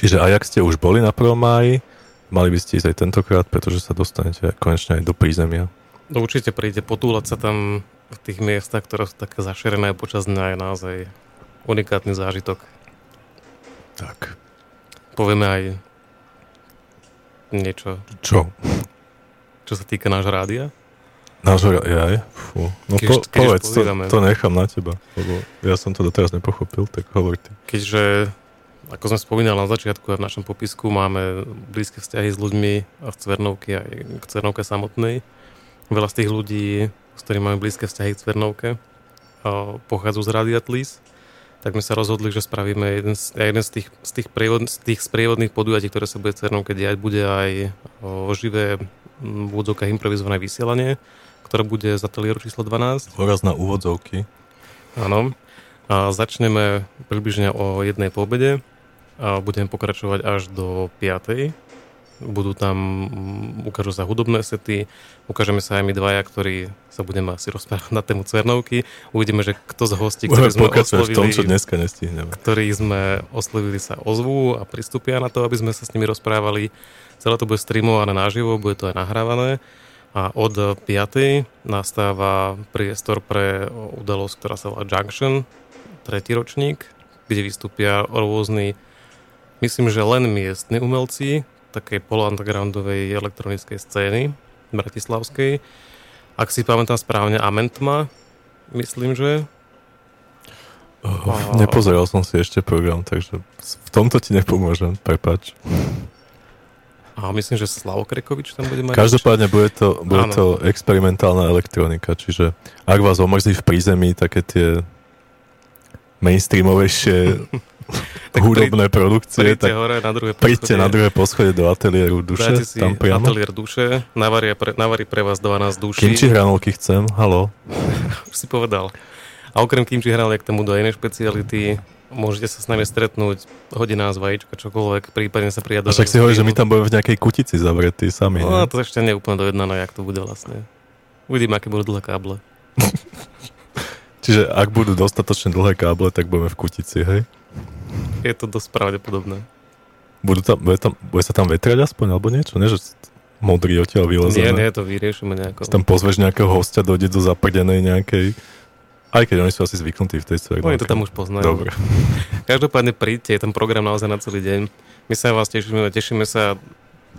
Čiže aj ak ste už boli na 1. máji, mali by ste ísť aj tentokrát, pretože sa dostanete konečne aj do prízemia. No určite príde potúlať sa tam v tých miestach, ktoré sú také zašerené počas dňa je naozaj unikátny zážitok. Tak. Povieme aj niečo, Čo? čo sa týka nášho rádia. Nášho aj? Fú. No Keď po, už povedz, to, to nechám na teba, lebo ja som to doteraz nepochopil, tak hovor ty. Keďže, ako som spomínal na začiatku v našom popisku, máme blízke vzťahy s ľuďmi a v Cvernovke aj k Cvernovke samotnej. Veľa z tých ľudí, s ktorými máme blízke vzťahy k Cvernovke, pochádzajú z Radia Tlis, tak sme sa rozhodli, že spravíme jeden z, jeden z tých, z tých, prievod, z tých sprievodných podujatí, ktoré sa bude v Cvernovke diať, bude aj o, živé v úvodzovkách improvizované vysielanie, ktoré bude z ateliéru číslo 12. Horaz na úvodzovky. Áno. A začneme približne o jednej po obede a budeme pokračovať až do 5. Budú tam, mm, ukážu sa hudobné sety, ukážeme sa aj my dvaja, ktorí sa budeme asi rozprávať na tému Cvernovky. Uvidíme, že kto z hostí, ktorí sme pokračovať v tom, čo oslovili, dneska nestihneme. ktorí sme oslovili sa ozvú a pristúpia na to, aby sme sa s nimi rozprávali. Celé to bude streamované naživo, bude to aj nahrávané. A od 5. nastáva priestor pre udalosť, ktorá sa volá Junction, tretí ročník, kde vystúpia rôzni, myslím, že len miestni umelci takej polo-undergroundovej elektronickej scény bratislavskej. Ak si pamätám správne, Amentma, myslím, že Oh, nepozeral som si ešte program, takže v tomto ti nepomôžem, prepač. a myslím, že Slavo Krekovič tam bude mať. Každopádne bude to, bude Áno. to experimentálna elektronika, čiže ak vás omrzí v prízemí také tie mainstreamovejšie Tak hudobné produkcie, Príďte tak hore na druhé príďte na druhé poschodie do ateliéru duše, Dajte si tam priamo. ateliér duše, navarí pre, navarí pre vás 12 duší. Kimči hranolky chcem, halo. Už si povedal. A okrem kimči hrali k tomu do inej špeciality, môžete sa s nami stretnúť, hodina z vajíčka, čokoľvek, prípadne sa A prijať však si hovorí, že my tam budeme v nejakej kutici zavretí sami. No, Ne? to ešte nie je úplne dojednané, jak to bude vlastne. Uvidíme, aké budú dlhé káble. Čiže ak budú dostatočne dlhé káble, tak budeme v kutici, hej? Je to dosť pravdepodobné. Budú tam, bude, tam, bude sa tam vetrať aspoň, alebo niečo? Nie, že modrý odtiaľ vylezené. Nie, nie, to vyriešime nejako. Tam pozveš nejakého hostia, dojde do zaprdenej nejakej... Aj keď oni sú asi zvyknutí v tej scéne. Oni to tam už poznajú. Dobre. Každopádne príďte, je tam program naozaj na celý deň. My sa vás tešíme, tešíme sa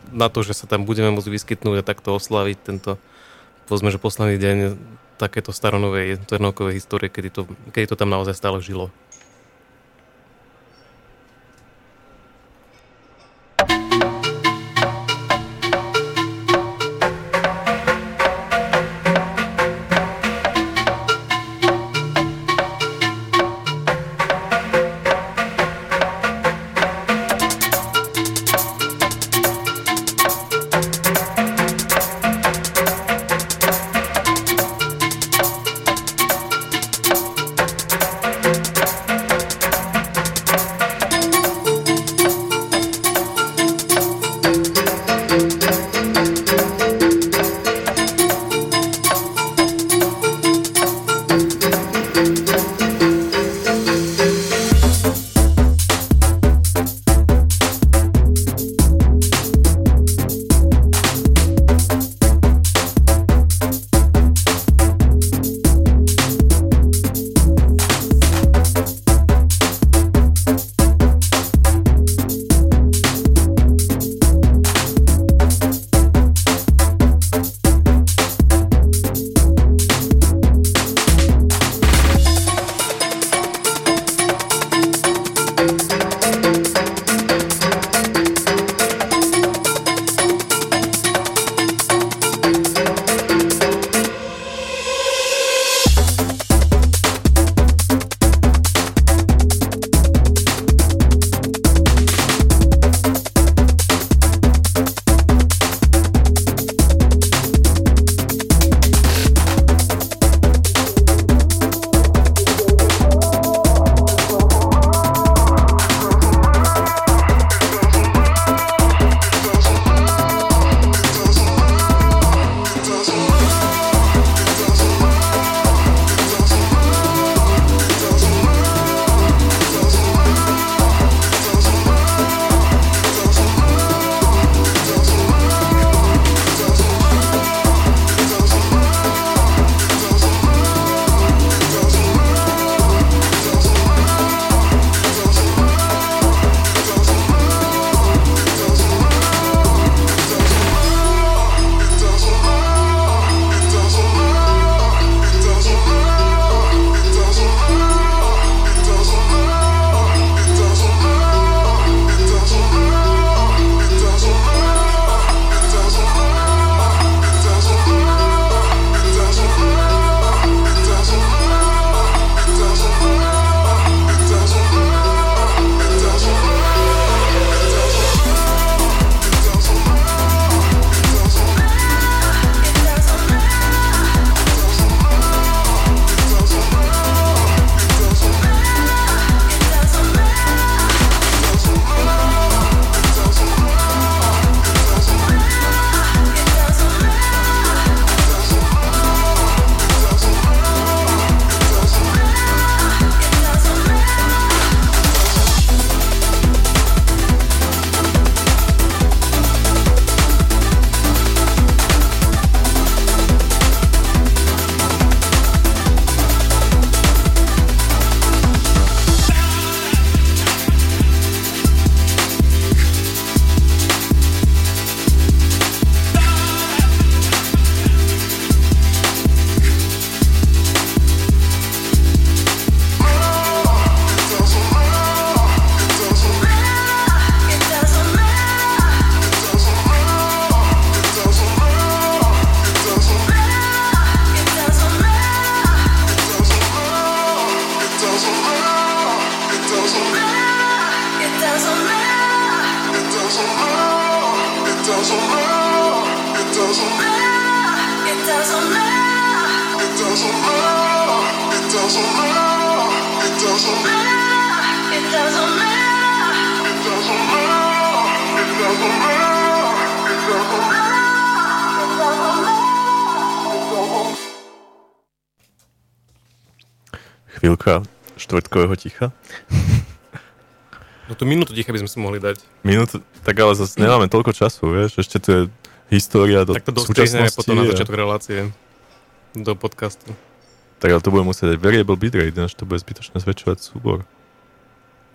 na to, že sa tam budeme môcť vyskytnúť a takto oslaviť tento, povedzme, že posledný deň takéto staronovej Ternovkovej histórie, kedy to, kedy to tam naozaj stále žilo. Štvrtkového ticha. No tú minútu ticha by sme si mohli dať. Minútu, tak ale zase nemáme toľko času, vieš, ešte to je história do Tak to súčasnosti. potom na začiatok relácie do podcastu. Tak ale to bude musieť aj variable bitrate, ináč to bude zbytočne zväčšovať súbor.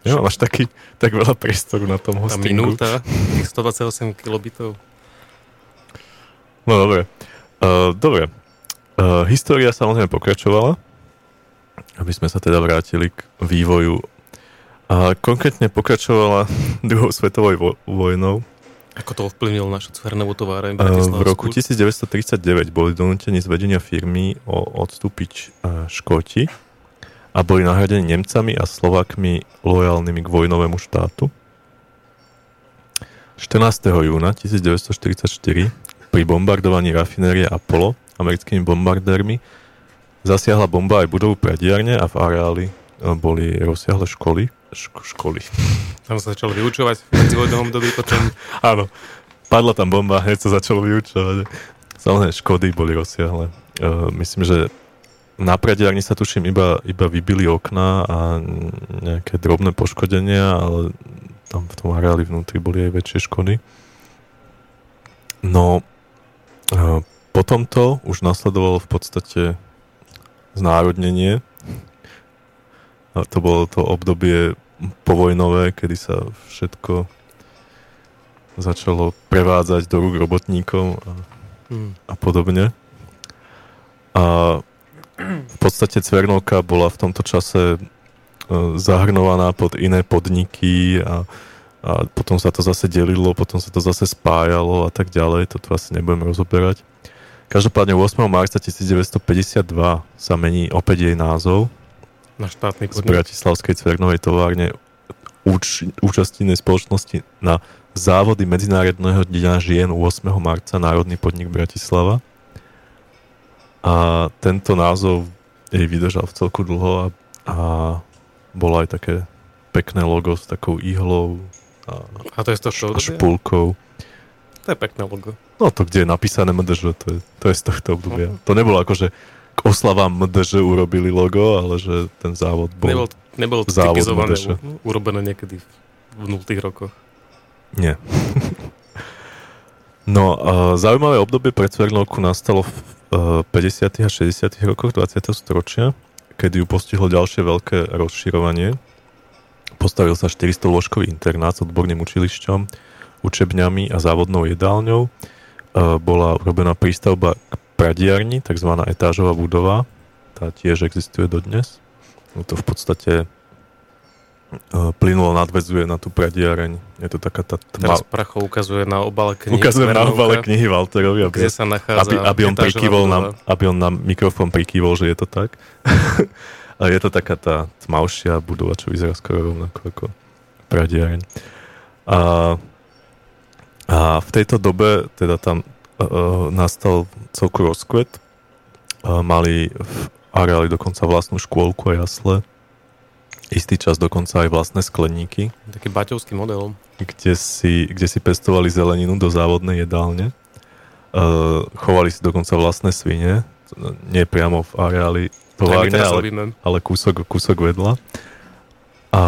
Nemám až taký, tak veľa priestoru na tom Tá hostingu. minúta, tých 128 kilobitov. No dobre. Uh, dobre. Uh, história samozrejme pokračovala, aby sme sa teda vrátili k vývoju. A konkrétne pokračovala druhou svetovou vo- vojnou. Ako to ovplyvnilo našu cvernovú továreň Uh, v roku 1939 boli donútení z vedenia firmy o odstúpiť uh, Škóti a boli nahradení Nemcami a Slovákmi lojálnymi k vojnovému štátu. 14. júna 1944 pri bombardovaní rafinérie Apollo americkými bombardérmi zasiahla bomba aj budovu prediarne a v areáli uh, boli rozsiahle školy. Ško- školy. Tam sa začalo vyučovať v medzivojnovom období, potom Áno. Padla tam bomba, hneď sa začalo vyučovať. Samozrejme, škody boli rozsiahle. Uh, myslím, že na prediarni sa tuším iba, iba vybili okná a nejaké drobné poškodenia, ale tam v tom areáli vnútri boli aj väčšie škody. No, uh, po tomto už nasledovalo v podstate znárodnenie. A to bolo to obdobie povojnové, kedy sa všetko začalo prevádzať do rúk robotníkov a, hm, a podobne. A v podstate Cvernovka bola v tomto čase e, zahrnovaná pod iné podniky a, a potom sa to zase delilo, potom sa to zase spájalo a tak ďalej, toto asi nebudem rozoberať. Každopádne 8. marca 1952 sa mení opäť jej názov na štátny z podnik. Bratislavskej cvernovej továrne úč, účastnej spoločnosti na závody Medzinárodného dňa žien 8. marca Národný podnik Bratislava. A tento názov jej vydržal v celku dlho a, a bolo aj také pekné logo s takou ihlou a, A to je z obdobia? špulkou. To je pekné logo. No to, kde je napísané MDŽ, to je, to je z tohto obdobia. To nebolo ako, že k oslavám MDŽ urobili logo, ale že ten závod bol... Nebolo, nebolo to závod typizované, MDŠ. u- urobené niekedy v nultých rokoch. Nie. no, uh, zaujímavé obdobie pre Cvernovku nastalo v uh, 50. a 60. rokoch 20. storočia, kedy ju postihlo ďalšie veľké rozširovanie. Postavil sa 400 lôžkový internát s odborným učilišťom, učebňami a závodnou jedálňou. Uh, bola urobená prístavba k pradiarni, tzv. etážová budova. Tá tiež existuje dodnes. Je to v podstate uh, plynulo nadvezuje na tú prediareň. Je to taká tá Teraz tma... Pracho ukazuje na obale knihy. Ukazujem na obale knihy Walterovi, aby, Kde sa nachádza aby, aby, on prikývol nám, aby on nám mikrofón prikývol, že je to tak. A je to taká tá tmavšia budova, čo vyzerá skoro rovnako ako pradiareň. A, a v tejto dobe teda tam uh, nastal celku rozkvet. Uh, mali v areáli dokonca vlastnú škôlku a jasle. Istý čas dokonca aj vlastné skleníky Taký baťovský model. kde si, kde si pestovali zeleninu do závodnej jedálne. Uh, chovali si dokonca vlastné svine, nie priamo v areáli továrne, ale, ale kúsok, kúsok vedľa. A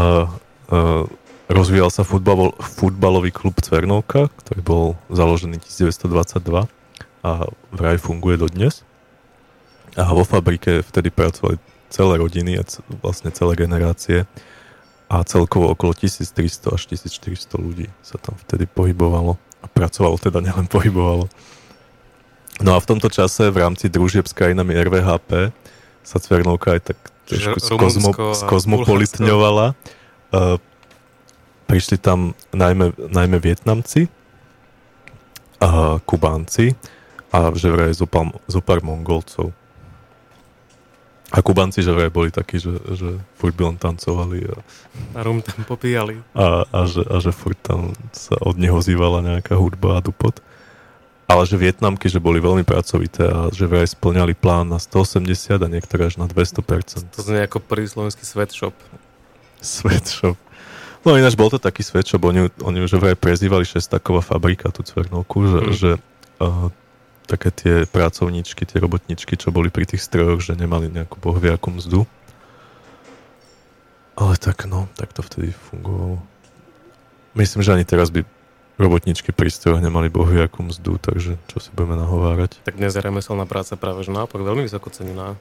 uh, rozvíjal sa futbal, futbalový klub Cvernovka, ktorý bol založený 1922 a vraj funguje dodnes. A vo fabrike vtedy pracovali celé rodiny a vlastne celé generácie a celkovo okolo 1300 až 1400 ľudí sa tam vtedy pohybovalo a pracovalo, teda nielen pohybovalo. No a v tomto čase v rámci družieb s krajinami RVHP sa Cvernovka aj tak trošku skozmo, skozmopolitňovala. Uh, prišli tam najmä, najmä Vietnamci, a Kubánci a že vraj zopár, zopár Mongolcov. A Kubanci, že vraj boli takí, že, že furt by len tancovali a, A rum tam popíjali. a, a, že, a že furt tam sa od neho zývala nejaká hudba a dupot. Ale že Vietnamky, že boli veľmi pracovité a že vraj splňali plán na 180 a niektoré až na 200%. To znie ako prvý slovenský sweatshop. Sweatshop. No ináč bol to taký svet, čo oni, oni už vraj prezývali šestaková fabrika tú cvernovku, že, Mm. že uh, také tie pracovníčky, tie robotničky, čo boli pri tých strojoch, že nemali nejakú bohviakú mzdu. Ale tak no, tak to vtedy fungovalo. Myslím, že ani teraz by robotničky pri strojoch nemali bohviakú mzdu, takže čo si budeme nahovárať. Tak dnes je remeselná práca práve že naopak veľmi vysoko cenená.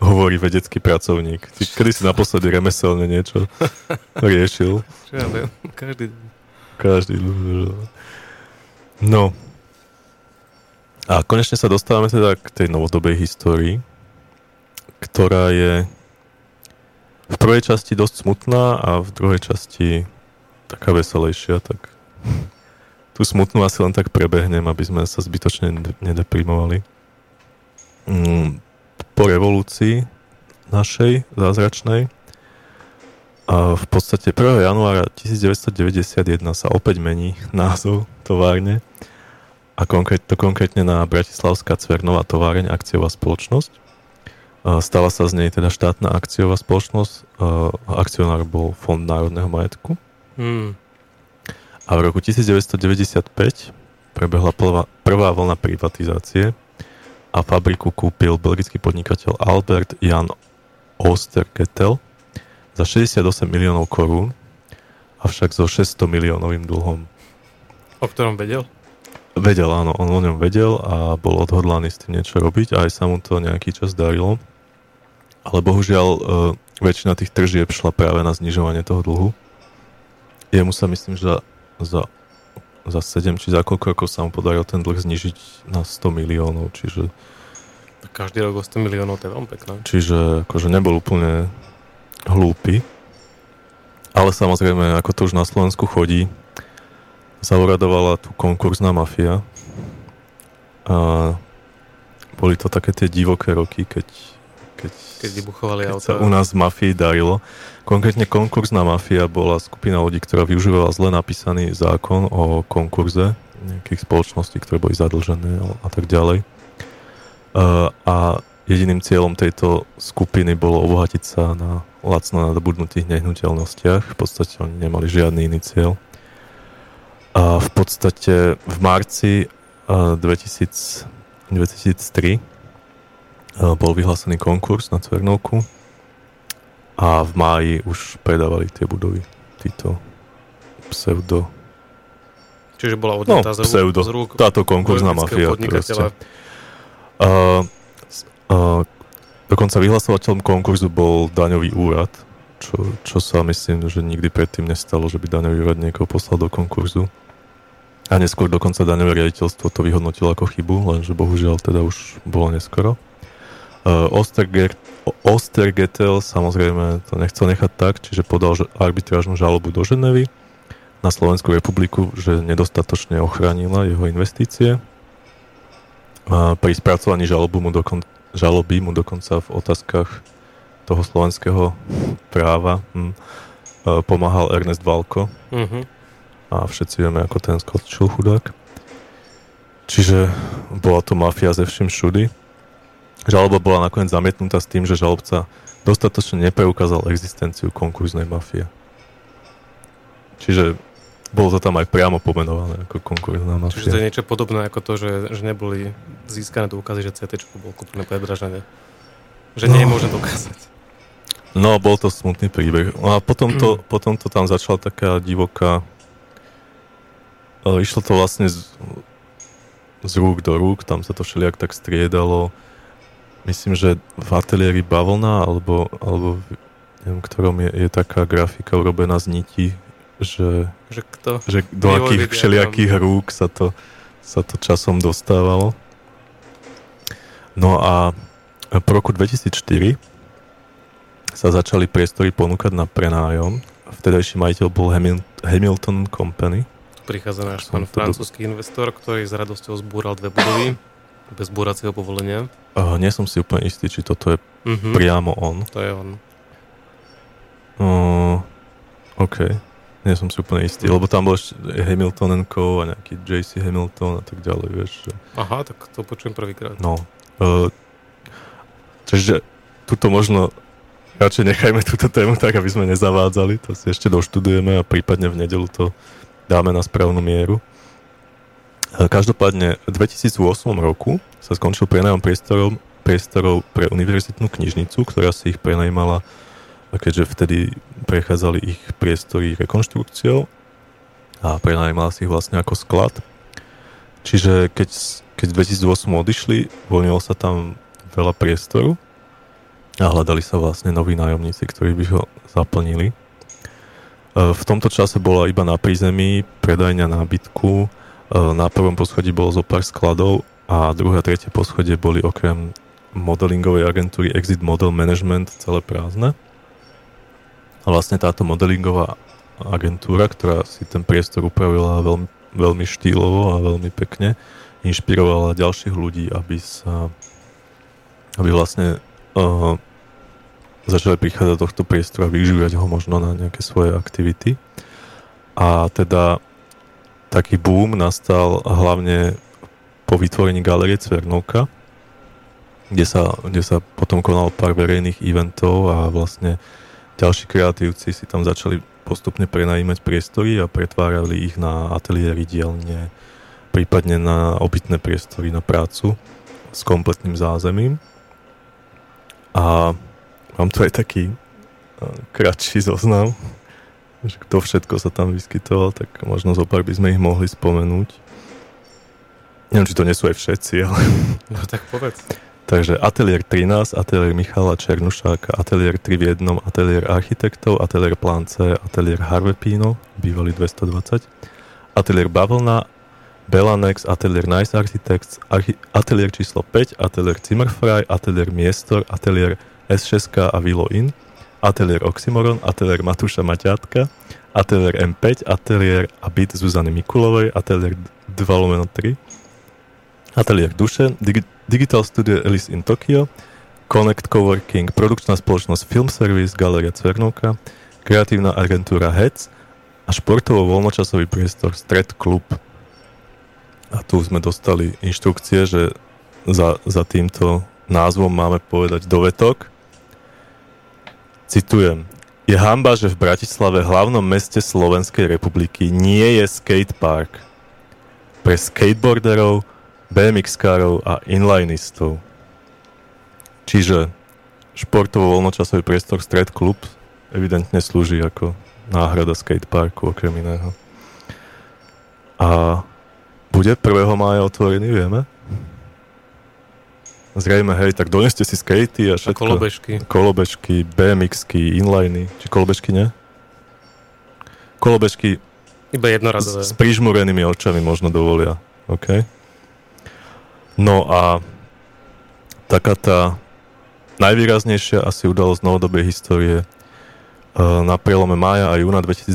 Hovorí vedecký pracovník. Ty, kedy si naposledy remeselne niečo riešil? Čo ja viem, každý Každý ľudí. No. A konečne sa dostávame teda k tej novodobej histórii, ktorá je v prvej časti dosť smutná a v druhej časti taká veselejšia, tak tú smutnú asi len tak prebehnem, aby sme sa zbytočne nede- nedeprimovali. Mm, revolúcii našej zázračnej a v podstate 1. januára 1991 sa opäť mení názov továrne a konkrét, to konkrétne na Bratislavská Cvernová továreň akciová spoločnosť. Stala sa z nej teda štátna akciová spoločnosť, akcionár bol Fond národného majetku Hmm. a v roku 1995 prebehla prvá, prvá vlna privatizácie a fabriku kúpil belgický podnikateľ Albert Jan Osterketel za 68 miliónov korún, avšak so 600 miliónovým dlhom. O ktorom vedel? Vedel, áno, on o ňom vedel a bol odhodlaný s tým niečo robiť a aj sa mu to nejaký čas darilo. Ale bohužiaľ e, väčšina tých tržieb šla práve na znižovanie toho dlhu. Jemu sa myslím, že za, za 7 či za koľko rokov sa mu podarilo ten dlh znižiť na 100 miliónov, čiže, Tak každý rok o 100 miliónov, to je veľmi pekné. čiže akože nebol úplne hlúpy. Ale samozrejme, ako to už na Slovensku chodí, zauradovala tu konkurzná mafia. A boli to také tie divoké roky, keď, keď, vybuchovali keď auta. sa u nás v mafii darilo. Konkrétne konkurzná mafia bola skupina ľudí, ktorá využívala zle napísaný zákon o konkurze nejakých spoločností, ktoré boli zadlžené a tak ďalej. A, a jediným cieľom tejto skupiny bolo obohatiť sa na lacno nadobudnutých nehnuteľnostiach. V podstate oni nemali žiadny iný cieľ. A v podstate v marci a, 2000, 2003 a, bol vyhlásený konkurs na Cvernovku a v máji už predávali tie budovy títo pseudo Čiže bola No, odňatá z, pseudo. z rúk Táto konkurzná mafia. Proste. Uh, uh, dokonca vyhlasovateľom konkurzu bol daňový úrad, čo, čo sa myslím, že nikdy predtým nestalo, že by daňový úrad niekoho poslal do konkurzu. A neskôr dokonca daňové riaditeľstvo to vyhodnotilo ako chybu, lenže bohužiaľ teda už bolo neskoro. Uh, Osterger, Ostergetel samozrejme to nechcel nechať tak, čiže podal arbitrážnu žalobu do Ženevy na Slovensku republiku, že nedostatočne ochránila jeho investície. A pri spracovaní žalobu mu dokon, žaloby mu dokonca v otázkach toho slovenského práva hm, e, pomáhal Ernest Valko Mhm. a všetci vieme, ako ten skončil chudák. Čiže bola to mafia ze vším všudy. Žaloba bola nakoniec zamietnutá s tým, že žalobca dostatočne nepreukázal existenciu konkurznej mafie. Čiže bolo to tam aj priamo pomenované ako konkurzná Čiže to je mafia. niečo podobné ako to, že, že neboli získané dôkazy, že CT bolo kúpené predražené. Že nie je No. možné dokázať. No, bol to smutný príbeh. No a potom to, potom to tam začala taká divoká... Išlo to vlastne z, z rúk do rúk, tam sa to všelijak tak striedalo. Myslím, že v ateliéri Bavlna, alebo, alebo v neviem, ktorom je, je taká grafika urobená z nití, že, Že kto? že do akých všelijakých rúk sa to, sa to časom dostávalo. No a po roku 2004 sa začali priestory ponúkať na prenájom. Vtedajší majiteľ bol Hamil- Hamilton Company. Prichádza náš pán to do- francúzsky investor, ktorý s radosťou zbúral dve budovy bez búracieho povolenia. Uh, nie som si úplne istý, či toto je Mhm. priamo on. To je on. Uh, OK. Nie som si úplne istý, Mhm. lebo tam bol ešte Hamilton Co. a nejaký JC Hamilton a tak ďalej, vieš. Že... Aha, tak to počujem prvýkrát. No. Uh, čiže tuto možno radšej nechajme túto tému tak, aby sme nezavádzali. To si ešte doštudujeme a prípadne v nedelu to dáme na správnu mieru. Každopádne v 2008 roku sa skončil prenajom priestorov, priestorov pre univerzitnú knižnicu, ktorá si ich prenajímala, keďže vtedy prechádzali ich priestory rekonštrukciou a prenajímala si ich vlastne ako sklad. Čiže keď, keď v 2008 odišli, voľnilo sa tam veľa priestoru a hľadali sa vlastne noví nájomníci, ktorí by ho zaplnili. E, V tomto čase bola iba na prízemí predajňa nábytku, na prvom poschodí bolo zo pár skladov a druhé a tretie poschodie boli okrem modelingovej agentúry Exit Model Management celé prázdne. A vlastne táto modelingová agentúra, ktorá si ten priestor upravila veľmi, veľmi štýlovo a veľmi pekne, inšpirovala ďalších ľudí, aby sa aby vlastne uh, začali prichádzať do tohto a využívať ho možno na nejaké svoje aktivity. A teda taký boom nastal hlavne po vytvorení galerie Cvernovka, kde sa, kde sa potom konalo pár verejných eventov a vlastne ďalší kreatívci si tam začali postupne prenajímať priestory a pretvárali ich na ateliéry, dielne, prípadne na obytné priestory na prácu s kompletným zázemím. A mám tu aj taký uh, kratší zoznam, že kto všetko sa tam vyskytoval, tak možno zo pár by sme ich mohli spomenúť. Neviem, či to nie sú aj všetci, ale... No tak povedz. Takže Atelier 13, Atelier Michala Černušáka, Atelier 3 v jednom, Atelier architektov, Atelier Plance, Atelier Harvepino, bývalý 220, Atelier Bavlna, Belanex, Atelier Nice Architects, archi- Atelier číslo 5, Atelier Zimmerfrei, Atelier Miestor, Atelier S6 a Vilo In, Atelier Oxymoron, Atelier Matúša Maťátka, Atelier M5, Atelier a byt Zuzany Mikulovej, Atelier 2 lomeno 3, Atelier Duše, Digi- Digital Studio Alice in Tokyo, Connect Coworking, produkčná spoločnosť Film Service, Galeria Cvernovka, kreatívna agentúra HEC a športovo-voľnočasový priestor Stred Club. A tu sme dostali inštrukcie, že za, za týmto názvom máme povedať dovetok. Citujem. Je hamba, že v Bratislave, hlavnom meste Slovenskej republiky, nie je skatepark pre skateboarderov, BMX-károv a inlinistov. Čiže športovo-voľnočasový priestor Stred Club evidentne slúži ako náhrada skateparku okrem iného. A bude 1. mája otvorený, vieme? Zrejme, hej, tak doneste si skatey a A všetko. kolobežky. Kolobežky, BMXky, inliny. Či kolobežky nie? Kolobežky Iba s, jednorazové. s prižmúrenými očami možno dovolia. OK? No a taká tá najvýraznejšia asi udalosť novodobej histórie e, na prielome mája a júna 2012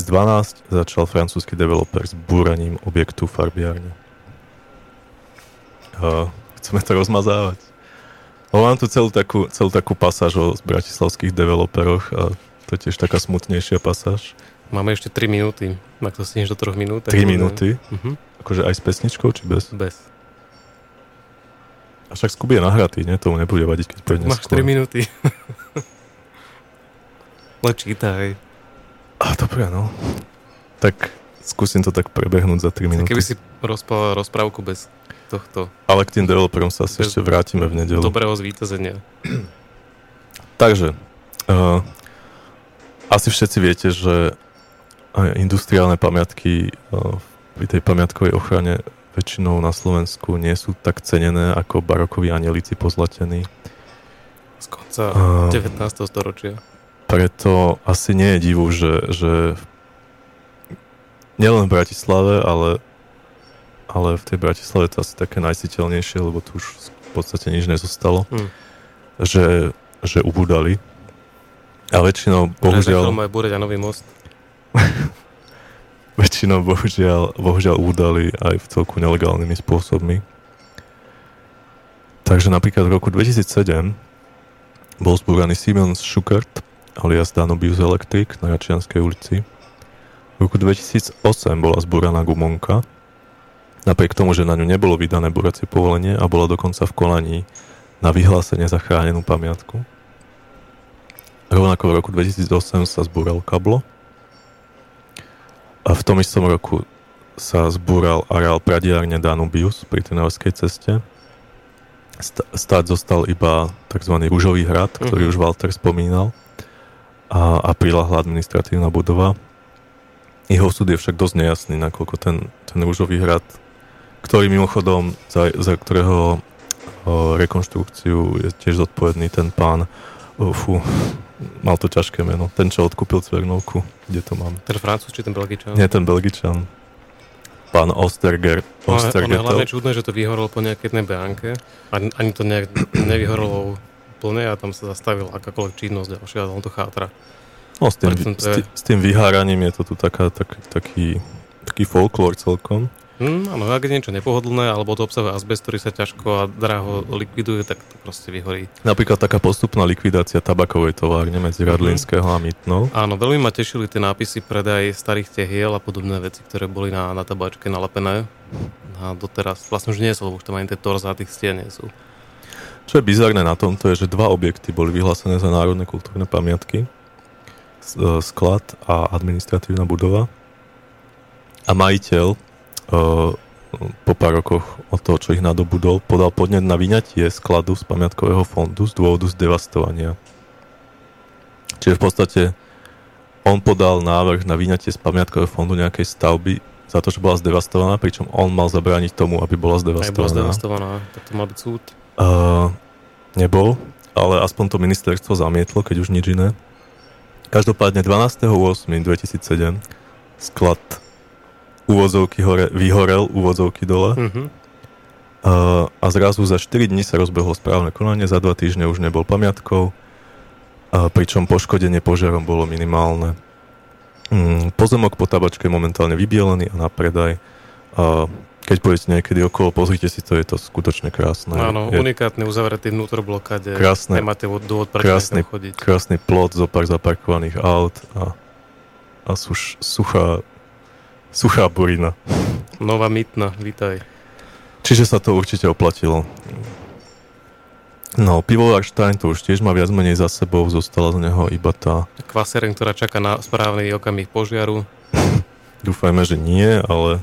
začal francúzsky developer s búraním objektu farbiárne. E, Chceme to rozmazávať. No, mám tu celú takú, celú takú pasáž o bratislavských developeroch a to je tiež taká smutnejšia pasáž. Máme ešte 3 minúty. Ak to stihneš do 3 minút. 3 minúty, Uh-huh. akože aj s pesničkou, či bez? Bez. A však Scooby je nahratý, nie? Tomu nebude vadiť, keď pôjde Máš 3 minúty. Len čítaj. A dobre, no. Tak skúsim to tak prebehnúť za 3 minúty. Keby si rozpal rozprávku bez tohto Ale k tým developerom sa asi Bez- ešte vrátime v nedelu. dobrého zvítazenia. Takže, uh, asi všetci viete, že industriálne pamiatky uh, pri tej pamiatkovej ochrane väčšinou na Slovensku nie sú tak cenené ako barokoví anielici pozlatení. Z konca A- 19. storočia. Preto asi nie je divu, že, že nielen v Bratislave, ale, ale v tej Bratislave to asi také najciteľnejšie, lebo tu už v podstate nič nezostalo, Hm. že, že ubudali. A väčšinou, bohužiaľ, Bohužiaľ. Bude a nový most. väčšinou bohužiaľ, bohužiaľ udali aj v celku nelegálnymi spôsobmi. Takže napríklad v roku 2007 bol zbúraný Siemens Schuckert alias Danubius Electric na Račianskej ulici. V roku 2008 bola zbúraná gumonka, napriek tomu, že na ňu nebolo vydané buracie povolenie a bola dokonca v konaní na vyhlásenie za chránenú pamiatku. rovnako v roku 2008 sa zbúral kablo. A v tom istom roku sa zbúral areál pradiárne Danubius pri Trnavskej ceste. Stát zostal iba tzv. Rúžový hrad, ktorý Mhm. už Walter spomínal a, a prilahla administratívna budova. Jeho súd je však dosť nejasný, nakoľko ten, ten Rúžový hrad, ktorý mimochodom, za, za ktorého rekonštrukciu je tiež zodpovedný ten pán, o, fú, mal to ťažké meno, ten, čo odkúpil Cvernovku, kde to mám? Ten francúz či ten belgičan? Nie, ten Belgičan. Pán Osterger. Ono, ono je Ostergetel. hlavne čudné, že to vyhorelo po nejakej jednej beánke. Ani, ani to nejak nevyhorelo plne a tam sa zastavila akákoľvek činnosť ďalšia, on to chátra. No, s tým, s, tým, s tým vyháraním je to tu taká, tak, taký, taký folklór celkom. Hm, áno, ak je niečo nepohodlné, alebo to obsahuje azbest, ktorý sa ťažko a draho likviduje, tak to proste vyhorí. Napríklad taká postupná likvidácia tabakovej továrne medzi Mhm. Radlinského a Mytnou. Áno, veľmi ma tešili tie nápisy predaj starých tehiel a podobné veci, ktoré boli na, na tabačke nalepené. A doteraz vlastne už nie sú, lebo už tam ani tie torzá tých stien nie sú. Čo je bizarné na tomto je, že dva objekty boli vyhlásené za národné kultúrne pamiatky. E, Sklad a administratívna budova. A majiteľ po pár rokoch od toho, čo ich nadobudol, podal podnet na vyňatie skladu z pamiatkového fondu z dôvodu zdevastovania. Čiže v podstate on podal návrh na vyňatie z pamiatkového fondu nejakej stavby za to, že bola zdevastovaná, pričom on mal zabrániť tomu, aby bola Aj bola zdevastovaná. zdevastovaná, tak to mal byť súd. Uh, nebol, ale aspoň to ministerstvo zamietlo, keď už nič iné. Každopádne 12.8.2007 sklad úvodzovky hore, vyhorel, úvodzovky dole Mhm. uh, a zrazu za 4 dní sa rozbehlo správne konanie, za 2 týždne už nebol pamiatkou, uh, pričom poškodenie požiarom bolo minimálne. Mm, pozemok po tabačke je momentálne vybielený a na predaj. Uh, keď pôjdete niekedy okolo, pozrite si to, je to skutočne krásne. Áno, je, unikátny uzavretý vnútroblok, kde Krásne. nemáte dôvod prečo Krásny- chodiť. krásny plot, zo pár zaparkovaných aut a, a suš, suchá, suchá burina. Nová mytna, vítaj. Čiže sa to určite oplatilo. No, pivovar Stein to už tiež má viac menej za sebou, zostala z neho iba tá, Kvasereň, ktorá čaká na správny okamih požiaru. dúfajme, že nie, ale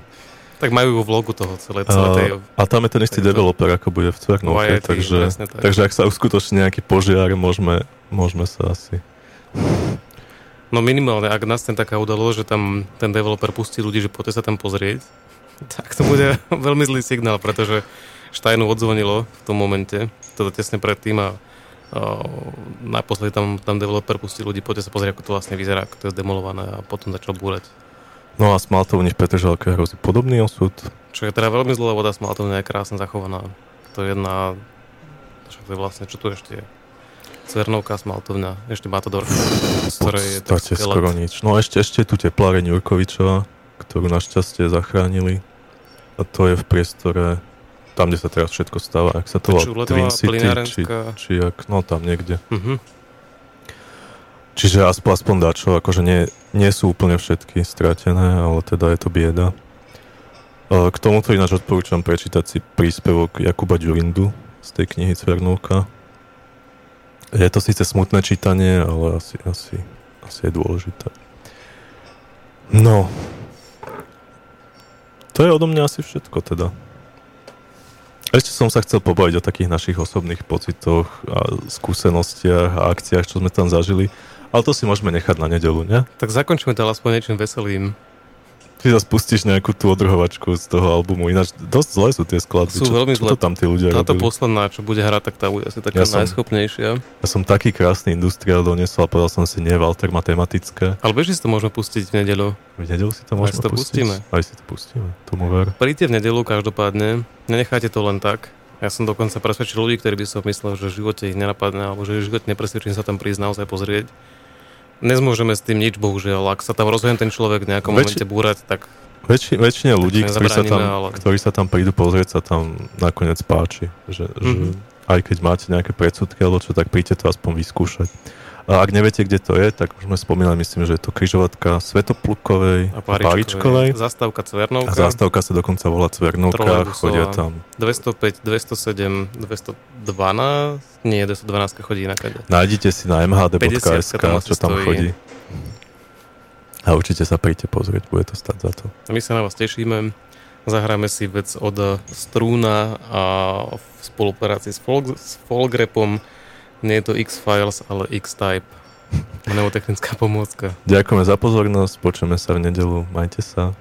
Tak majú vo vlogu toho celé, celé tej... a, a tam je ten istý takže- developer, ako bude v Cvernovke, YT, takže, tak. takže ak sa uskutoční nejaký požiar, môžeme, môžeme sa asi... No minimálne, ak nastane taká udalosť, že tam ten developer pustí ľudí, že poďte sa tam pozrieť, tak to bude veľmi zlý signál, pretože Steinu odzvonilo v tom momente, teda tesne predtým a naposledy tam, tam developer pustil ľudí, poďte sa pozrieť, ako to vlastne vyzerá, ako to je zdemolované a potom začal búrať. No a Smaltovni v Petržalke hrozí podobný osud. Čo je teda veľmi zlá voda, smaltovňa je krásne zachovaná. To je jedna, však to je vlastne, čo tu ešte je? Cvernovka, smaltovňa, ešte Matador, z ktorej je tak skoro nič. No ešte, ešte je tu tie pláreň Jurkovičova, ktorú našťastie zachránili. A to je v priestore, tam, kde sa teraz všetko stáva, ak sa to volá Twin City, či, či ak, no tam niekde. Mhm. Čiže aspoň, aspoň dačo, akože nie, nie sú úplne všetky stratené, ale teda je to bieda. E, K tomuto ináč odporúčam prečítať si príspevok Jakuba Ďurindu z tej knihy Cvernúka. Je to síce smutné čítanie, ale asi, asi, asi je dôležité. No. To je odo mňa asi všetko teda. Ešte som sa chcel pobaviť o takých našich osobných pocitoch a skúsenostiach a akciách, čo sme tam zažili. Ale to si môžeme nechať na nedelu, ne? Tak zakončíme to aspoň niečím veselým. Ty zase pustíš nejakú tú odrhovačku z toho albumu. Ináč dosť zlé sú tie skladby. Sú čo, veľmi čo to tam tí ľudia Táto robili? posledná, čo bude hrať, tak tá bude asi taká Ja som- najschopnejšia. Ja som taký krásny industriál doniesol a povedal som si, nie, Walter matematické. Ale bežne si to môžeme pustiť v nedelu. V nedelu si to Aj môžeme si to pustiť? pustíme. Aj si to pustíme, tomu ver. Príďte v nedelu každopádne, nenechajte to len tak. Ja som dokonca presvedčil ľudí, ktorí by som myslel, že v živote ich nenapadne, alebo že v živote nepresvedčím sa tam prísť naozaj pozrieť. Nezmôžeme s tým nič, bohužiaľ. Ak sa tam rozhodne ten človek v nejakom Väčši- momente búrať, tak Väčši, väčšine ľudí, ktorí sa, tam, ale- ktorí sa tam prídu pozrieť, sa tam nakoniec páči. Že, že Mhm. aj keď máte nejaké predsudky alebo čo, tak príďte to aspoň vyskúšať. A ak neviete, kde to je, tak už sme spomínali, myslím, že je to križovatka Svetoplukovej A a Páričkovej. Zastávka A Cvernovka. zástavka sa dokonca volá Cvernovka, chodia tam. 205, 207, 212, nie, 212 chodí na kade. Nájdite si na mhd.sk, 50 tam asi čo tam chodí. A určite sa príďte pozrieť, bude to stať za to. My sa na vás tešíme. Zahráme si vec od Strúna a v spolupráci s, Folk, s Folgrepom. Nie je to X-Files, ale X-Type. Mnemotechnická pomôcka. Ďakujeme za pozornosť, počujeme sa v nedelu, majte sa.